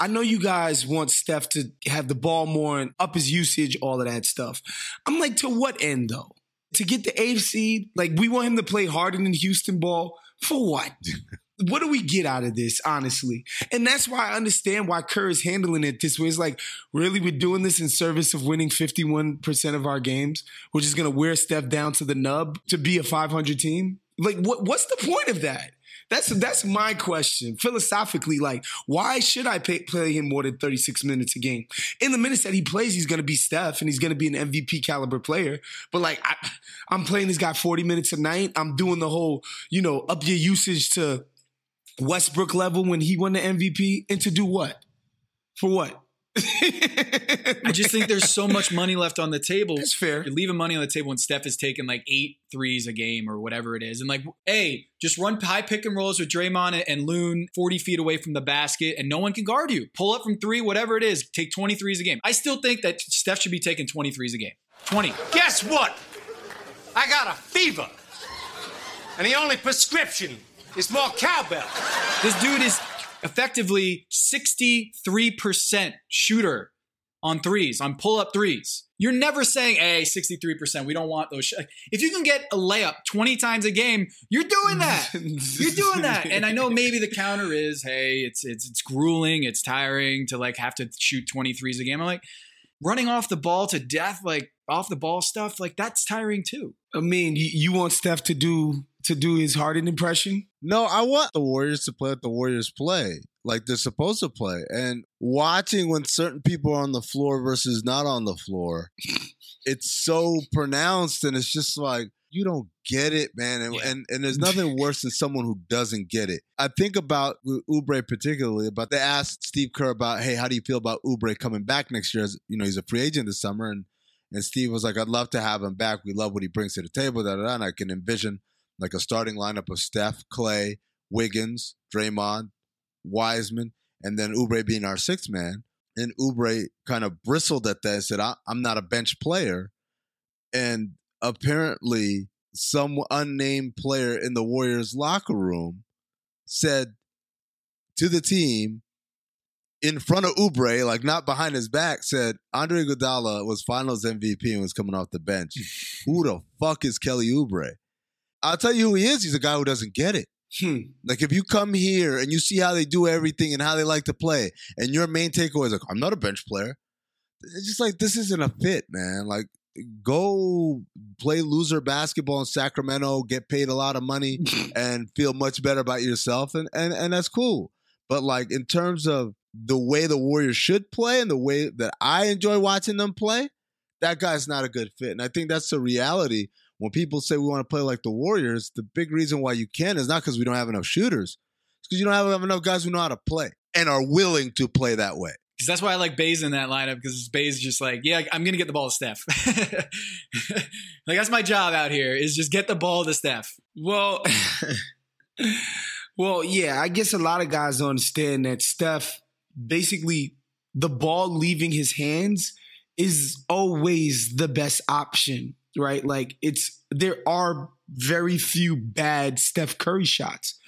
I know you guys want Steph to have the ball more and up his usage, all of that stuff. I'm like, to what end though? To get the eighth seed? Like, we want him to play harder than Houston ball for what? *laughs* what do we get out of this, honestly? And that's why I understand why Kerr is handling it this way. It's like, really, we're doing this in service of winning 51% of our games. We're just going to wear Steph down to the nub to be a 500 team? Like, what, what's the point of that? That's that's my question philosophically. Like, why should I pay, play him more than 36 minutes a game? In the minutes that he plays, he's going to be Steph and he's going to be an MVP caliber player. But like, I, I'm playing this guy 40 minutes a night. I'm doing the whole, you know, up your usage to Westbrook level when he won the MVP, and to do what? For what? I just think there's so much money left on the table. That's fair. You're leaving money on the table when Steph is taking like eight threes a game or whatever it is. And like, hey, just run high pick and rolls with Draymond and Loon 40 feet away from the basket and no one can guard you. Pull up from three, whatever it is, take 23s a game. I still think that Steph should be taking 23s a game. 20. Guess what? I got a fever. And the only prescription is more cowbell. This dude is effectively 63% shooter on threes, on pull up threes. You're never saying, hey, 63%, we don't want those. Sh-. If you can get a layup 20 times a game, you're doing that. *laughs* you're doing that. And I know maybe the counter is, hey, it's it's it's grueling, it's tiring to like have to shoot 23s a game. I'm like, running off the ball to death, like off the ball stuff, like that's tiring too. I mean, you, you want Steph to do to do his Harden impression? No, I want the Warriors to play what the Warriors play, like they're supposed to play. And watching when certain people are on the floor versus not on the floor, it's so pronounced, and it's just like you don't get it, man. And and, and there's *laughs* nothing worse than someone who doesn't get it. I think about Oubre particularly, but they asked Steve Kerr about, hey, how do you feel about Oubre coming back next year? As you know, he's a free agent this summer, and and Steve was like, I'd love to have him back. We love what he brings to the table. Da, da, da. And I can envision like a starting lineup of Steph, Clay, Wiggins, Draymond, Wiseman, and then Oubre being our sixth man. And Oubre kind of bristled at that and said, I- I'm not a bench player. And apparently, some unnamed player in the Warriors locker room said to the team, in front of Oubre, like not behind his back, said Andre Iguodala was Finals MVP and was coming off the bench. *laughs* who the fuck is Kelly Oubre? I'll tell you who he is. He's a guy who doesn't get it. Hmm. Like if you come here and you see how they do everything and how they like to play, and your main takeaway is like, I'm not a bench player. It's just like this isn't a fit, man. Like go play loser basketball in Sacramento, get paid a lot of money, *laughs* and feel much better about yourself, and and and that's cool. But like in terms of the way the Warriors should play and the way that I enjoy watching them play, that guy's not a good fit. And I think that's the reality. When people say we want to play like the Warriors, the big reason why you can is not because we don't have enough shooters. It's because you don't have enough guys who know how to play and are willing to play that way. Because that's why I like Baze in that lineup because Baze just like, yeah, I'm gonna get the ball to Steph. *laughs* like that's my job out here is just get the ball to Steph. Well, *laughs* well, yeah, I guess a lot of guys don't understand that Steph basically the ball leaving his hands is always the best option, right? Like it's there are very few bad Steph Curry shots.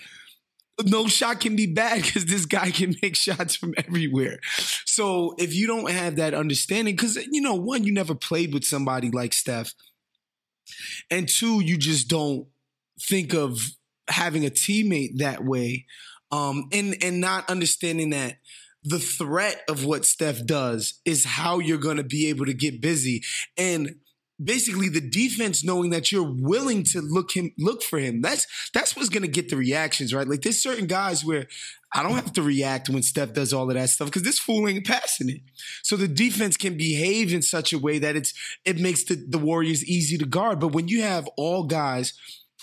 No shot can be bad *laughs* because this guy can make shots from everywhere. So if you don't have that understanding, because you know, one, you never played with somebody like Steph, and two, you just don't think of having a teammate that way, um, and and not understanding that the threat of what Steph does is how you're going to be able to get busy and basically the defense knowing that you're willing to look him look for him that's that's what's to get the reactions right like there's certain guys where I don't have to react when Steph does all of that stuff because this fool ain't passing it. So the defense can behave in such a way that it's it makes the, the Warriors easy to guard. But when you have all guys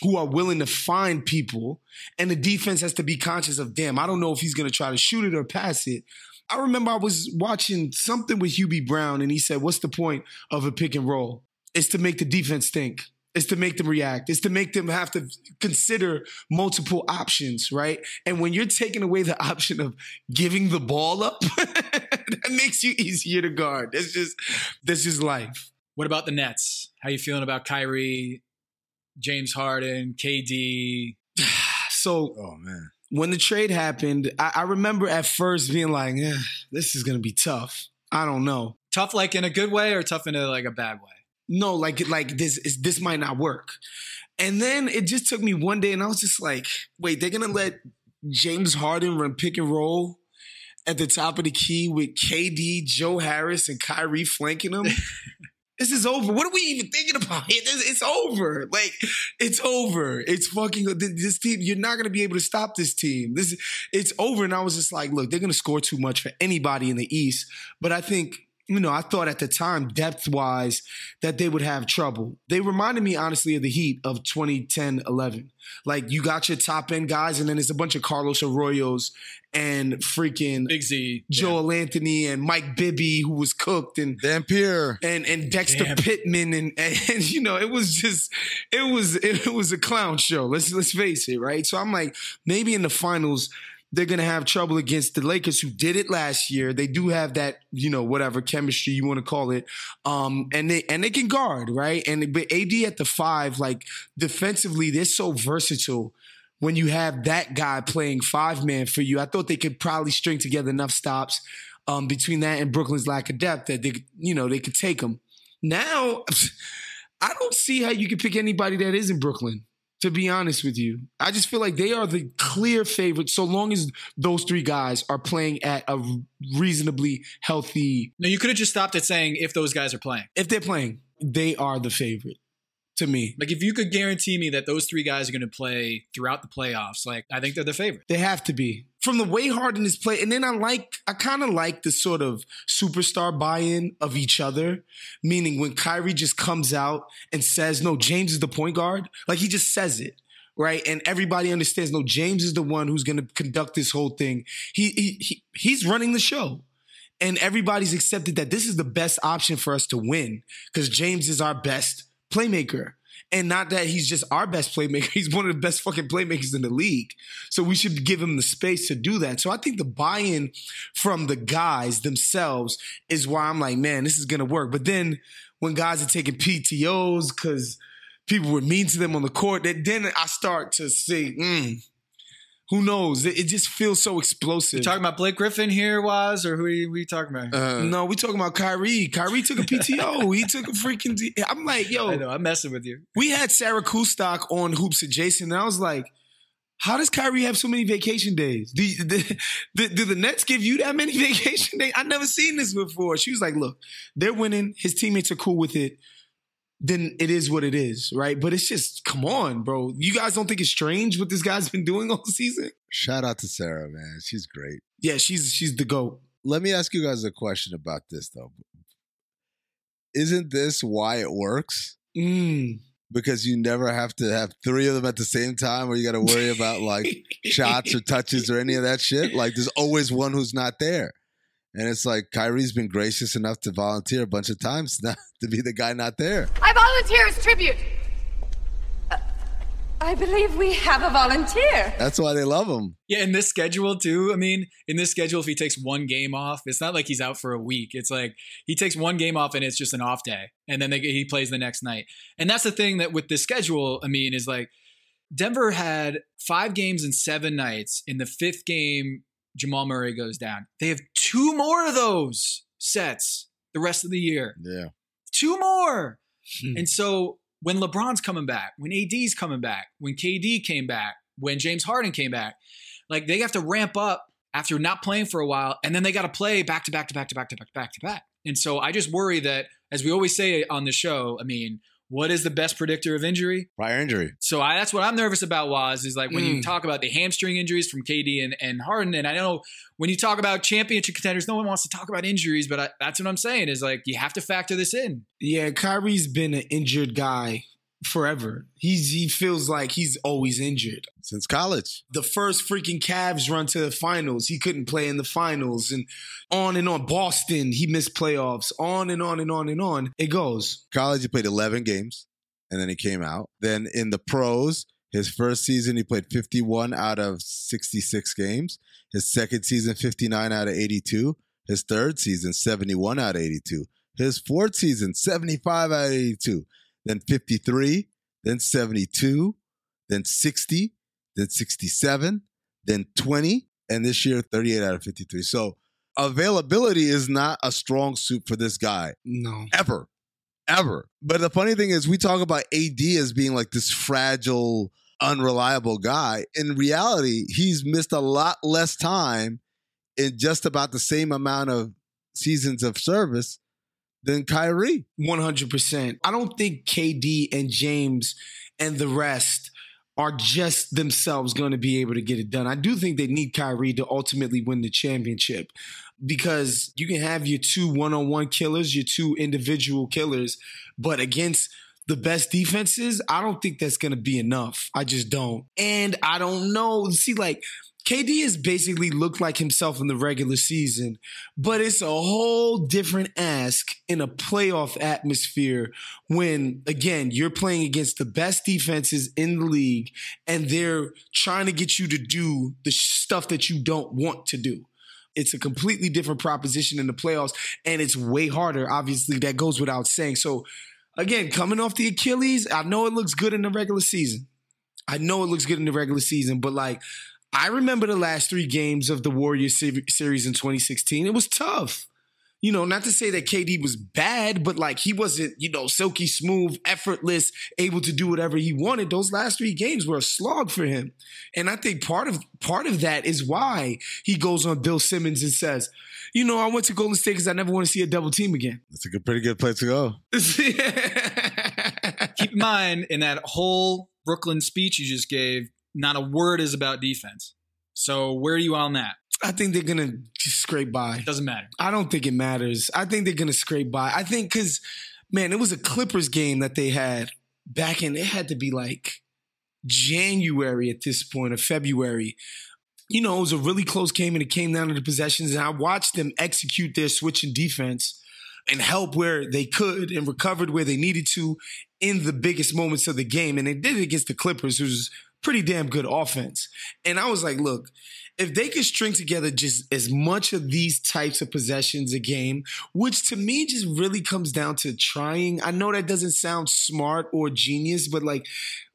who are willing to find people, and the defense has to be conscious of, damn, I don't know if he's to try to shoot it or pass it. I remember I was watching something with Hubie Brown, and he said, What's the point of a pick and roll? It's to make the defense think. It's to make them react. It's to make them have to consider multiple options, right? And when you're taking away the *laughs* option of giving the ball up, *laughs* that makes you easier to guard. That's just that's just life. What about the Nets? How you feeling about Kyrie, James Harden, KD? *sighs* So, oh man, when the trade happened, I, I remember at first being like, eh, "This is gonna be tough." I don't know. Tough, like in a good way, or tough in a like a bad way? No, like like this is this might not work. And then it just took me one day, and I was just like, "Wait, they're gonna let James Harden run pick and roll at the top of the key with KD, Joe Harris, and Kyrie flanking him?" *laughs* This is over. What are we even thinking about? It's, it's over. Like it's over. It's fucking this team. You're not gonna be able to stop this team. This it's over. And I was just like, look, they're gonna score too much for anybody in the East. But I think you know, I thought at the time, depth wise, that they would have trouble. They reminded me, honestly, of the Heat of 2010 11. Like, you got your top end guys, and then it's a bunch of Carlos Arroyos and freaking Big Z, Joel Anthony, and Mike Bibby, who was cooked, and Dampier, and, and Dexter Damn. Pittman. And, *laughs* and, you know, it was just, it was, *laughs* it was a clown show. Let's, let's face it, right? So I'm like, maybe in the finals, they're going to have trouble against the Lakers who did it last year. They do have that, you know, whatever chemistry you want to call it. Um, and they, and they can guard, right? And, but AD at the five, like defensively, they're so versatile when you have that guy playing five man for you. I thought they could probably string together enough stops, um, between that and Brooklyn's lack of depth that they, you know, they could take them. Now, *laughs* I don't see how you can pick anybody that is in Brooklyn to be honest with you. I just feel like they are the clear favorite so long as those three guys are playing at a reasonably healthy. No, you could have just stopped at saying if those guys are playing. If they're playing, they are the favorite to me. Like if you could guarantee me that those three guys are going to play throughout the playoffs, like I think they're the favorite. They have to be. From the way Harden is playing, and then I like, I kind of like the sort of superstar buy-in of each other. Meaning when Kyrie just comes out and says, "No, James is the point guard," like he just says it, right? And everybody understands, no, James is the one who's going to conduct this whole thing. He, he, he he's running the show. And everybody's accepted that this is the best option for us to win because James is our best playmaker. And not that he's just our best playmaker, *laughs* he's one of the best fucking playmakers in the league. So we should give him the space to do that. So I think the buy in from the guys themselves is why I'm like, man, this is going to work. But then when guys are taking PTOs because people were mean to them on the court, that then I start to see, Who knows? It, it just feels so explosive. You talking about Blake Griffin here, Wos, or who are you, who are you talking about? Uh, no, we talking about Kyrie. Kyrie took a PTO. *laughs* he took a freaking. D- I'm like, yo, I know, I'm messing with you. we had Sarah Kustok on Hoops Adjacent, and I was like, how does Kyrie have so many vacation days? Do, *laughs* do, do, do the Nets give you that many *laughs* vacation days? I've never seen this before. She was like, look, they're winning. His teammates are cool with it. Then it is what it is, right? But it's just, come on, bro. You guys don't think it's strange what this guy's *laughs* been doing all season? Shout out to Sarah, man. She's great. Yeah, she's she's the goat. Let me ask you guys a question about this though. Isn't this why it works? Mm. Because you never have to have three of them at the same time, or you got to worry about like *laughs* shots or touches or any of that shit. Like, there's always one who's not there, and it's like Kyrie's been gracious enough to volunteer a bunch of times *laughs* not to be the guy not there. I volunteer as tribute. Uh, I believe we have a volunteer. That's why they love him. Yeah, in this schedule too. I mean, in this schedule, if he takes one game off, it's not like he's out for a week. It's like he takes one game off and it's just an off day, and then they, he plays the next night. And that's the thing that with this schedule, I mean, is like Denver had five games and seven nights. In the fifth game, Jamal Murray goes down. They have two more of those sets the rest of the year. Yeah. Two more. Hmm. And so when LeBron's coming back, when AD's coming back, when KD came back, when James Harden came back, like they have to ramp up after not playing for a while, and then they got to play back to back to back to back to back to back to back. And so I just worry that, as we always say on the show, I mean, what is the best predictor of injury? Prior injury. So I, that's what I'm nervous about. Wos is like when you Mm. talk about the hamstring injuries from KD and, and Harden, and I know when you talk about championship contenders, no one wants to talk about injuries, but I, that's what I'm saying is like you have to factor this in. Yeah, Kyrie's been an injured guy forever. He's he feels like he's always injured. Since college. The first freaking Cavs run to the finals, he couldn't play in the finals and on and on. Boston, he missed playoffs. On and on and on and on. It goes. College, he played 11 games, and then he came out. Then in the pros, his first season, he played 51 out of 66 games. His second season, 59 out of 82. His third season, 71 out of 82. His fourth season, 75 out of 82. Then 53, then 72, then 60, then 67, then 20, and this year, 38 out of 53. So availability is not a strong suit for this guy No. ever, ever. But the funny thing is, we talk about AD as being like this fragile, unreliable guy. In reality, he's missed a lot less time in just about the same amount of seasons of service than Kyrie. 100%. I don't think KD and James and the rest are just themselves going to be able to get it done. I do think they need Kyrie to ultimately win the championship because you can have your two one on one killers, your two individual killers, but against the best defenses, I don't think that's going to be enough. I just don't. And I don't know. See, like, KD has basically looked like himself in the regular season, but it's a whole different ask in a playoff atmosphere when, again, you're playing against the best defenses in the league and they're trying to get you to do the stuff that you don't want to do. It's a completely different proposition in the playoffs, and it's way harder. Obviously, that goes without saying. So, again, coming off the Achilles, I know it looks good in the regular season. I know it looks good in the regular season, but like, I remember the last three games of the Warriors series in 2016. It was tough. You know, not to say that KD was bad, but like he wasn't, you know, silky smooth, effortless, able to do whatever he wanted. Those last three games were a slog for him. And I think part of part of that is why he goes on Bill Simmons and says, you know, I went to Golden State because I never want to see a double team again. That's a good, pretty good place to go. *laughs* Keep in mind, in that whole Brooklyn speech you just gave, not a word is about defense. So where are you on that? I think they're gonna scrape by. Doesn't matter. I don't think it matters. I think they're gonna scrape by. I think because, man, it was a Clippers game that they had back in. It had to be like January at this point or February. You know, it was a really close game, and it came down to the possessions. And I watched them execute their switch and defense and help where they could and recovered where they needed to in the biggest moments of the game. And they did it against the Clippers, who's pretty damn good offense. And I was like, look, if they could string together just as much of these types of possessions a game, which to me just really comes down to trying. I know that doesn't sound smart or genius, but like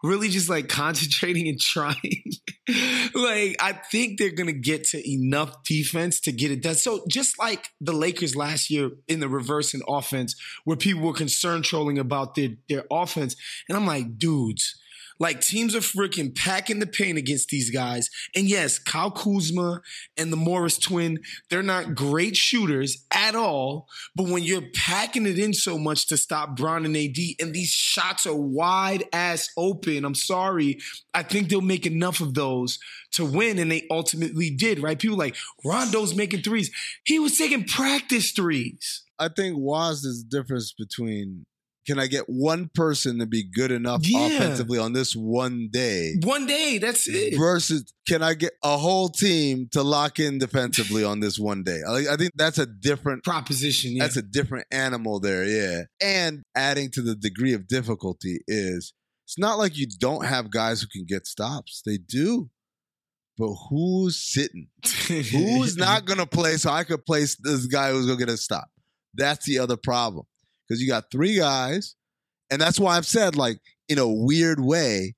really just like *laughs* concentrating and trying. *laughs* like I think they're gonna get to enough defense to get it done. So just like the Lakers last year in the reverse in offense, where people were concerned trolling about their their offense, and I'm like, dudes. Like teams are freaking packing the paint against these guys. And yes, Kyle Kuzma and the Morris twin, they're not great shooters at all. But when you're packing it in so much to stop Bron and AD, and these shots are wide ass open, I'm sorry. I think they'll make enough of those to win. And they ultimately did, right? People like Rondo's making threes. He was taking practice threes. I think was is the difference between can I get one person to be good enough Yeah. offensively on this one day One day, that's it. versus can I get a whole team to lock in defensively on this one day? I, I think that's a different proposition. Yeah. That's a different animal there, yeah. And adding to the degree of difficulty is it's not like you don't have guys who can get stops. They do. But who's sitting? *laughs* who's not going to play so I could place this guy who's going to get a stop? That's the other problem. Because you got three guys, and that's why I've said, like, in a weird way,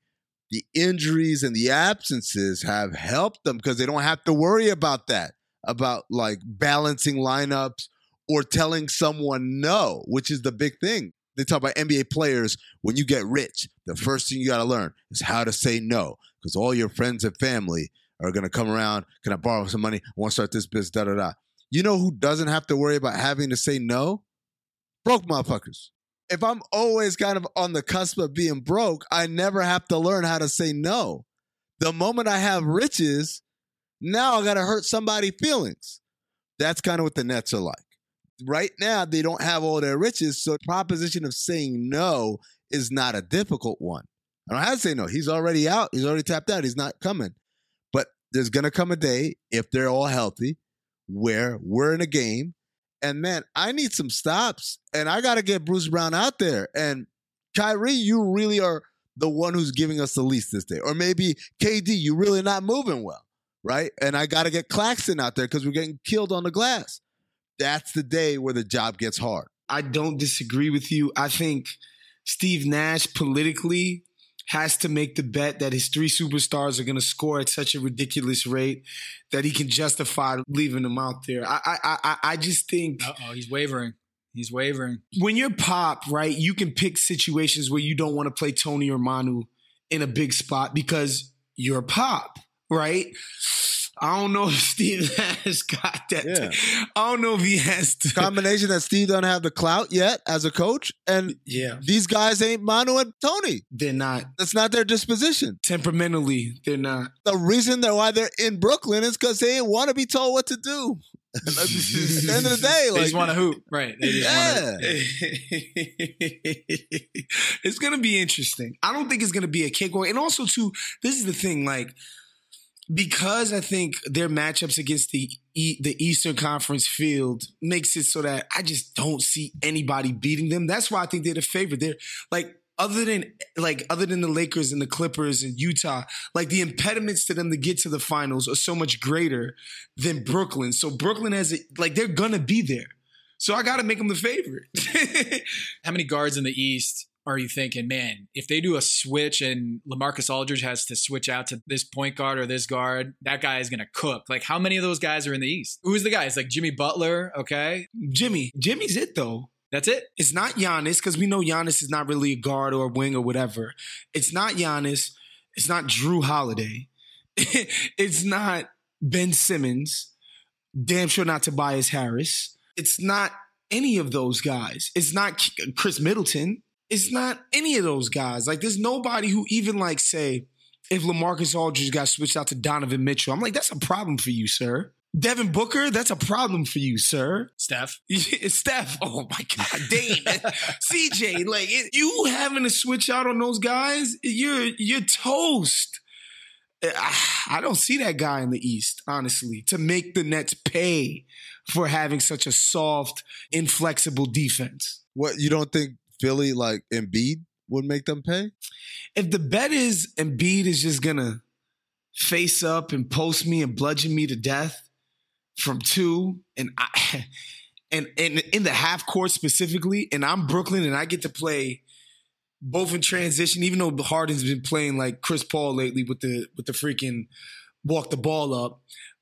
the injuries and the absences have helped them because they don't have to worry about that, about like balancing lineups or telling someone no, which is the big thing. They talk about NBA players when you get rich, the first thing you got to learn is how to say no because all your friends and family are going to come around. Can I borrow some money? I want to start this business, da da da. You know who doesn't have to worry about having to say no? Broke motherfuckers. If I'm always kind of on the cusp of being broke, I never have to learn how to say no. The moment I have riches, now I got to hurt somebody's feelings. That's kind of what the Nets are like. Right now, they don't have all their riches, so the proposition of saying no is not a difficult one. I don't have to say no. He's already out. He's already tapped out. He's not coming. But there's going to come a day, if they're all healthy, where we're in a game. And man, I need some stops. And I got to get Bruce Brown out there. And Kyrie, you really are the one who's giving us the least this day. Or maybe KD, you really not moving well, right? And I got to get Claxton out there because we're getting killed on the glass. That's the day where the job gets hard. I don't disagree with you. I think Steve Nash politically has to make the bet that his three superstars are going to score at such a ridiculous rate that he can justify leaving them out there. I I I, I just think oh he's wavering. He's wavering. when you're pop, right, you can pick situations where you don't want to play Tony or Manu in a big spot because you're pop, right? I don't know *laughs* if Steve has got that. Yeah. I don't know if he has to. Combination that Steve doesn't have the clout yet as a coach. And yeah. these guys ain't Manu and Tony. They're not. That's not their disposition. Temperamentally, they're not. The reason that why they're in Brooklyn is because they want to be told what to do. *laughs* At the end of the day, *laughs* They like just want to hoop, right? They just yeah. it's gonna be interesting. I don't think it's gonna be a cakewalk. And also, too, this is the thing, like because I think their matchups against the e- the Eastern Conference field makes it so that I just don't see anybody beating them. That's why I think they're the favorite. They're like other than like other than the Lakers and the Clippers and Utah, like the impediments to them to get to the finals are so much greater than Brooklyn. So Brooklyn has it like they're gonna be there. So I got to make them the favorite. *laughs* How many guards in the East are you thinking, man, if they do a switch and LaMarcus Aldridge has to switch out to this point guard or this guard, that guy is going to cook. Like, how many of those guys are in the East? Who's the guy? It's like Jimmy Butler, okay? Jimmy, Jimmy's it though. That's it. It's not Giannis because we know Giannis is not really a guard or a wing or whatever. It's not Giannis. It's not Jrue Holiday. *laughs* it's not Ben Simmons. Damn sure not Tobias Harris. It's not any of those guys. It's not Khris Middleton. It's not any of those guys. Like, there's nobody who even like say, if LaMarcus Aldridge got switched out to Donovan Mitchell, I'm like, that's a problem for you, sir. Devin Booker, that's a problem for you, sir. Steph. *laughs* Steph. Oh my God, Dame, *laughs* CJ. Like it, you having to switch out on those guys, you're you're toast. I don't see that guy in the East, honestly, to make the Nets pay for having such a soft, inflexible defense. What you don't think Philly like Embiid would make them pay? If the bet is Embiid is just gonna face up and post me and bludgeon me to death from two, and I *laughs* and, and in the half court specifically, and I'm Brooklyn and I get to play both in transition, even though Harden's been playing like Chris Paul lately with the with the freaking walk the ball up.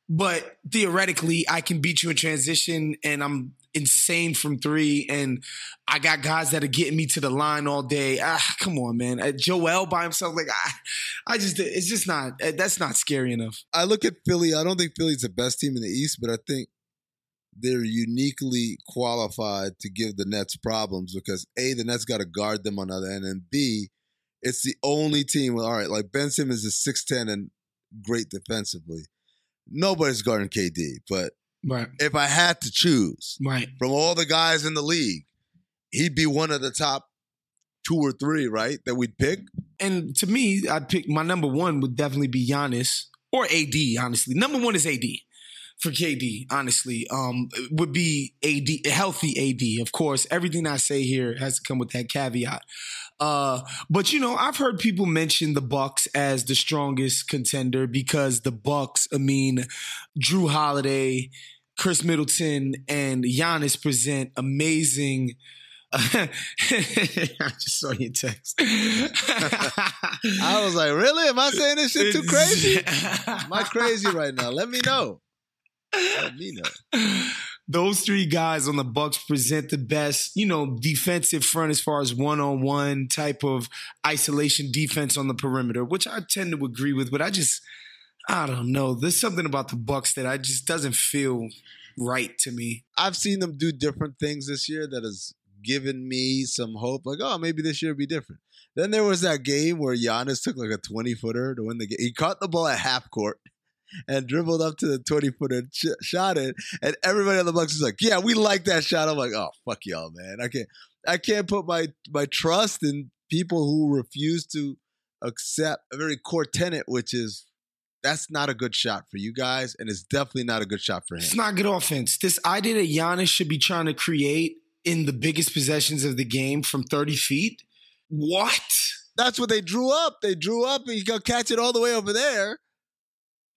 But theoretically, I can beat you in transition, and I'm insane from three, and I got guys that are getting me to the line all day. Ah, come on, man. Uh, Joel by himself, like I, I just, it's just not. uh, That's not scary enough. I look at Philly. I don't think Philly's the best team in the East, but I think they're uniquely qualified to give the Nets problems because A, the Nets got to guard them on the other end, and B, it's the only team. All right, like Ben Simmons is 6'10 and great defensively. Nobody's guarding KD, but Right. if I had to choose Right. from all the guys in the league, he'd be one of the top two or three, right? That we'd pick. And to me, I'd pick my number one would definitely be Giannis or AD. Honestly, number one is AD for KD. Honestly, um, would be AD, healthy AD. Of course, everything I say here has to come with that caveat. Uh, but you know, I've heard people mention the Bucks as the strongest contender because the Bucks, I mean, Jrue Holiday, Khris Middleton, and Giannis present amazing. *laughs* I just saw your text. I was like, really? Am I saying this shit too crazy? *laughs* Am I crazy right now? Let me know. Let me know. Those three guys on the Bucks present the best, you know, defensive front as far as one-on-one type of isolation defense on the perimeter, which I tend to agree with, but I just I don't know. There's something about the Bucks that I just doesn't feel right to me. I've seen them do different things this year that has given me some hope. Like, oh, maybe this year will be different. Then there was that game where Giannis took like a 20 footer to win the game. He caught the ball at half court and dribbled up to the 20 footer, sh- shot it, and everybody on the Bucks was like, "Yeah, we like that shot." I'm like, "Oh, fuck y'all, man! I can't, I can't put my my trust in people who refuse to accept a very core tenet, which is that's not a good shot for you guys, and it's definitely not a good shot for him." It's not good offense. This idea that Giannis should be trying to create in the biggest possessions of the game from 30 feet. What? That's what they drew up. They drew up, and you go catch it all the way over there,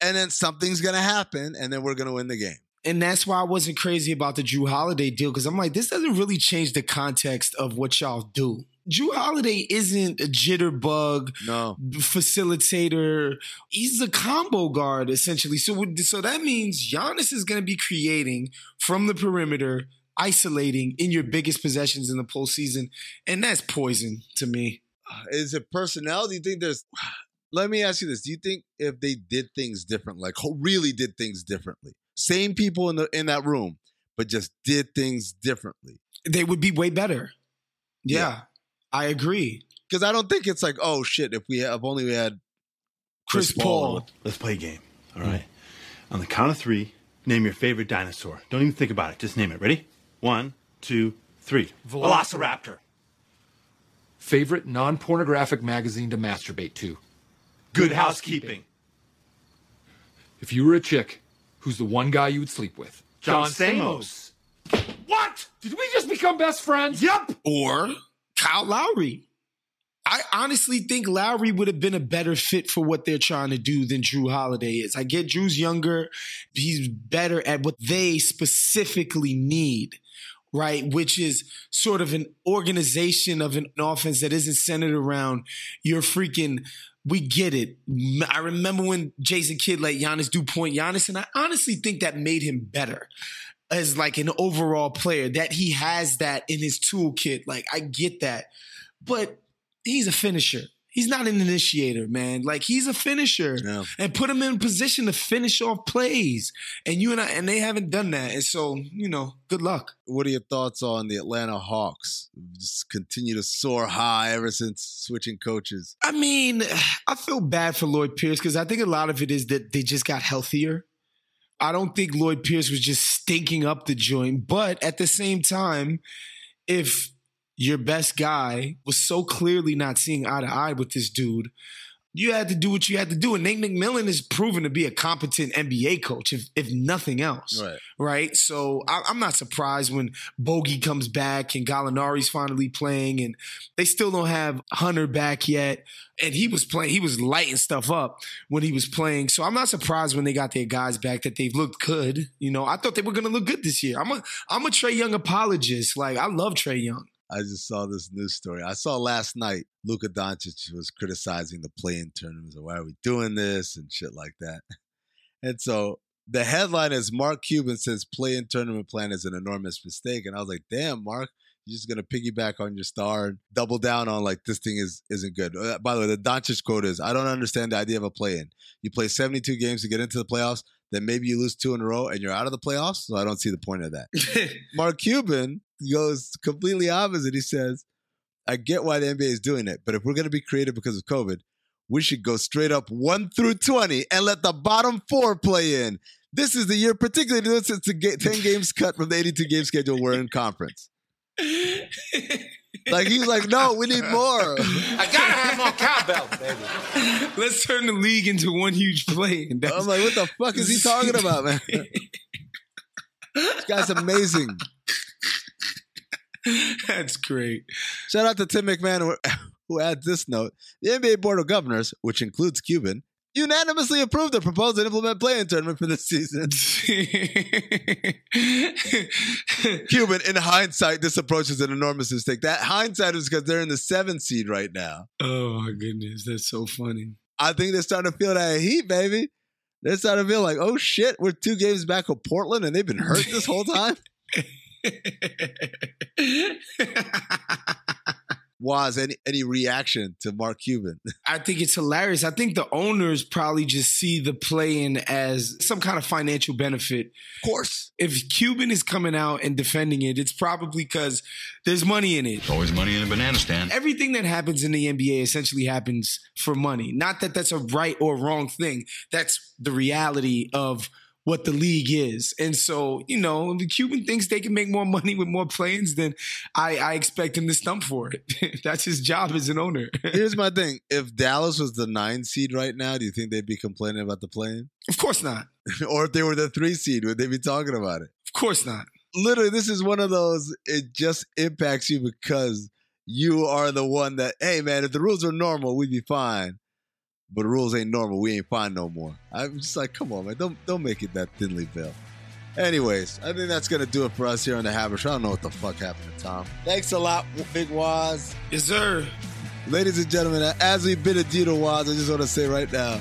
and then something's gonna happen, and then we're gonna win the game. And that's why I wasn't crazy about the Jrue Holiday deal because I'm like, this doesn't really change the context of what y'all do. Jrue Holiday isn't a jitterbug No. facilitator. He's a combo guard essentially. So, so that means Giannis is going to be creating from the perimeter, isolating in your biggest possessions in the postseason, and that's poison to me. Uh, is it personnel? Do you think there's? Let me ask you this: Do you think if they did things different, like ho- really did things differently, same people in the in that room, but just did things differently, They would be way better. Yeah, I agree. Because I don't think it's like, oh shit, if we have only we had Chris Paul. Let's play a game. All hmm. right. On the count of three, name your favorite dinosaur. Don't even think about it. Just name it. Ready? One, two, three. Velociraptor. Favorite non pornographic magazine to masturbate to? Good housekeeping. If you were a chick, who's the one guy you would sleep with? John Stamos. What? Did we just become best friends? Yep. Or Kyle Lowry. I honestly think Lowry would have been a better fit for what they're trying to do than Jrue Holiday is. I get Jrue's younger, he's better at what they specifically need, right? Which is sort of an organization of an offense that isn't centered around your freaking. We get it. I remember when Jason Kidd let Giannis do point Giannis, and I honestly think that made him better as like an overall player. That he has that in his toolkit. Like I get that, but he's a finisher. He's not an initiator, man. Like he's a finisher, and put him in position to finish off plays. And you and I, and they haven't done that. And so, you know, good luck. What are your thoughts on the Atlanta Hawks? Just continue to soar high ever since switching coaches. I mean, I feel bad for Lloyd Pierce because I think a lot of it is that they just got healthier. I don't think Lloyd Pierce was just stinking up the joint, but at the same time, if your best guy was so clearly not seeing eye to eye with this dude, you had to do what you had to do. And Nate McMillan is proven to be a competent NBA coach, if if nothing else. Right. Right. So I, I'm not surprised when Bogi comes back and Gallinari's finally playing, and they still don't have Hunter back yet. And he was playing, he was lighting stuff up when he was playing. So I'm not surprised when they got their guys back that they've looked good. You know, I thought they were gonna look good this year. I'm a I'm a Trae Young apologist. Like I love Trae Young. I just saw this news story. I saw last night Luka Doncic was criticizing the play-in tournament. Why are we doing this and shit like that? *laughs* And so the headline is Mark Cuban says play-in tournament plan is an enormous mistake. And I was like, damn, Mark, you're just gonna piggyback on your star and double down on like this thing is isn't good. Uh, By the way, the Doncic quote is, "I don't understand the idea of a play-in. You play 72 games to get into the playoffs, then maybe you lose two in a row and you're out of the playoffs. So I don't see the point of that." *laughs* Mark Cuban goes completely opposite. He says, I get why the NBA is doing it, but if we're going to be creative because of COVID, we should go straight up 1 through 20 and let the bottom four play in. This is the year, particularly since the ga- 10 games cut from the 82 game schedule we're in conference. Like, he's like, no, we need more. I gotta have more cowbell, baby. Let's turn the league into one huge play. And I'm like, what the fuck is he talking about, man? *laughs* this guy's amazing. *laughs* That's great. Shout out to Tim McMahon, who- *laughs* adds this note. The NBA Board of Governors, which includes Cuban, unanimously approved the proposed and implement play-in tournament for this season. *laughs* Cuban, in hindsight, this approach is an enormous mistake. That hindsight is because they're in the seventh seed right now. Oh my goodness, that's so funny. I think they're starting to feel that heat, baby. They're starting to feel like, oh shit, we're two games back of Portland and they've been hurt this whole time. *laughs* Wos any any reaction to Mark Cuban? *laughs* I think it's hilarious. I think the owners probably just see the play-in as some kind of financial benefit. Of course. If Cuban is coming out and defending it, it's probably because there's money in it. Always money in a banana stand. Everything that happens in the NBA essentially happens for money. Not that that's a right or wrong thing. That's the reality of what the league is. And so, you know, the Cuban thinks they can make more money with more planes than I, I expect him to stump for it. *laughs* that's his job as an owner. *laughs* Here's my thing: if Dallas was the nine seed right now, do you think they'd be complaining about the play-in? Of course not. *laughs* or if they were the three seed, would they be talking about it? Of course not. Literally, this is one of those. It just impacts you because you are the one that. Hey, man, if the rules were normal, we'd be fine. But the rules ain't normal. We ain't fine no more. I'm just like, come on, man. Don't don't make it that thinly veiled. Anyways, I think that's gonna do it for us here on the Haber I don't know what the fuck happened to Tom. Thanks a lot, Big Wos. Yes, sir. Ladies and gentlemen, as we bid adieu to Wos, I just want to say right now,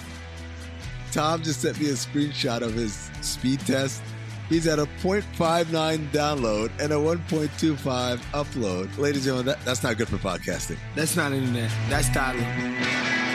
Tom just sent me a screenshot of his speed test. He's at a 0.59 download and a 1.25 upload. Ladies and gentlemen, that, that's not good for podcasting. That's not internet. That's dialing.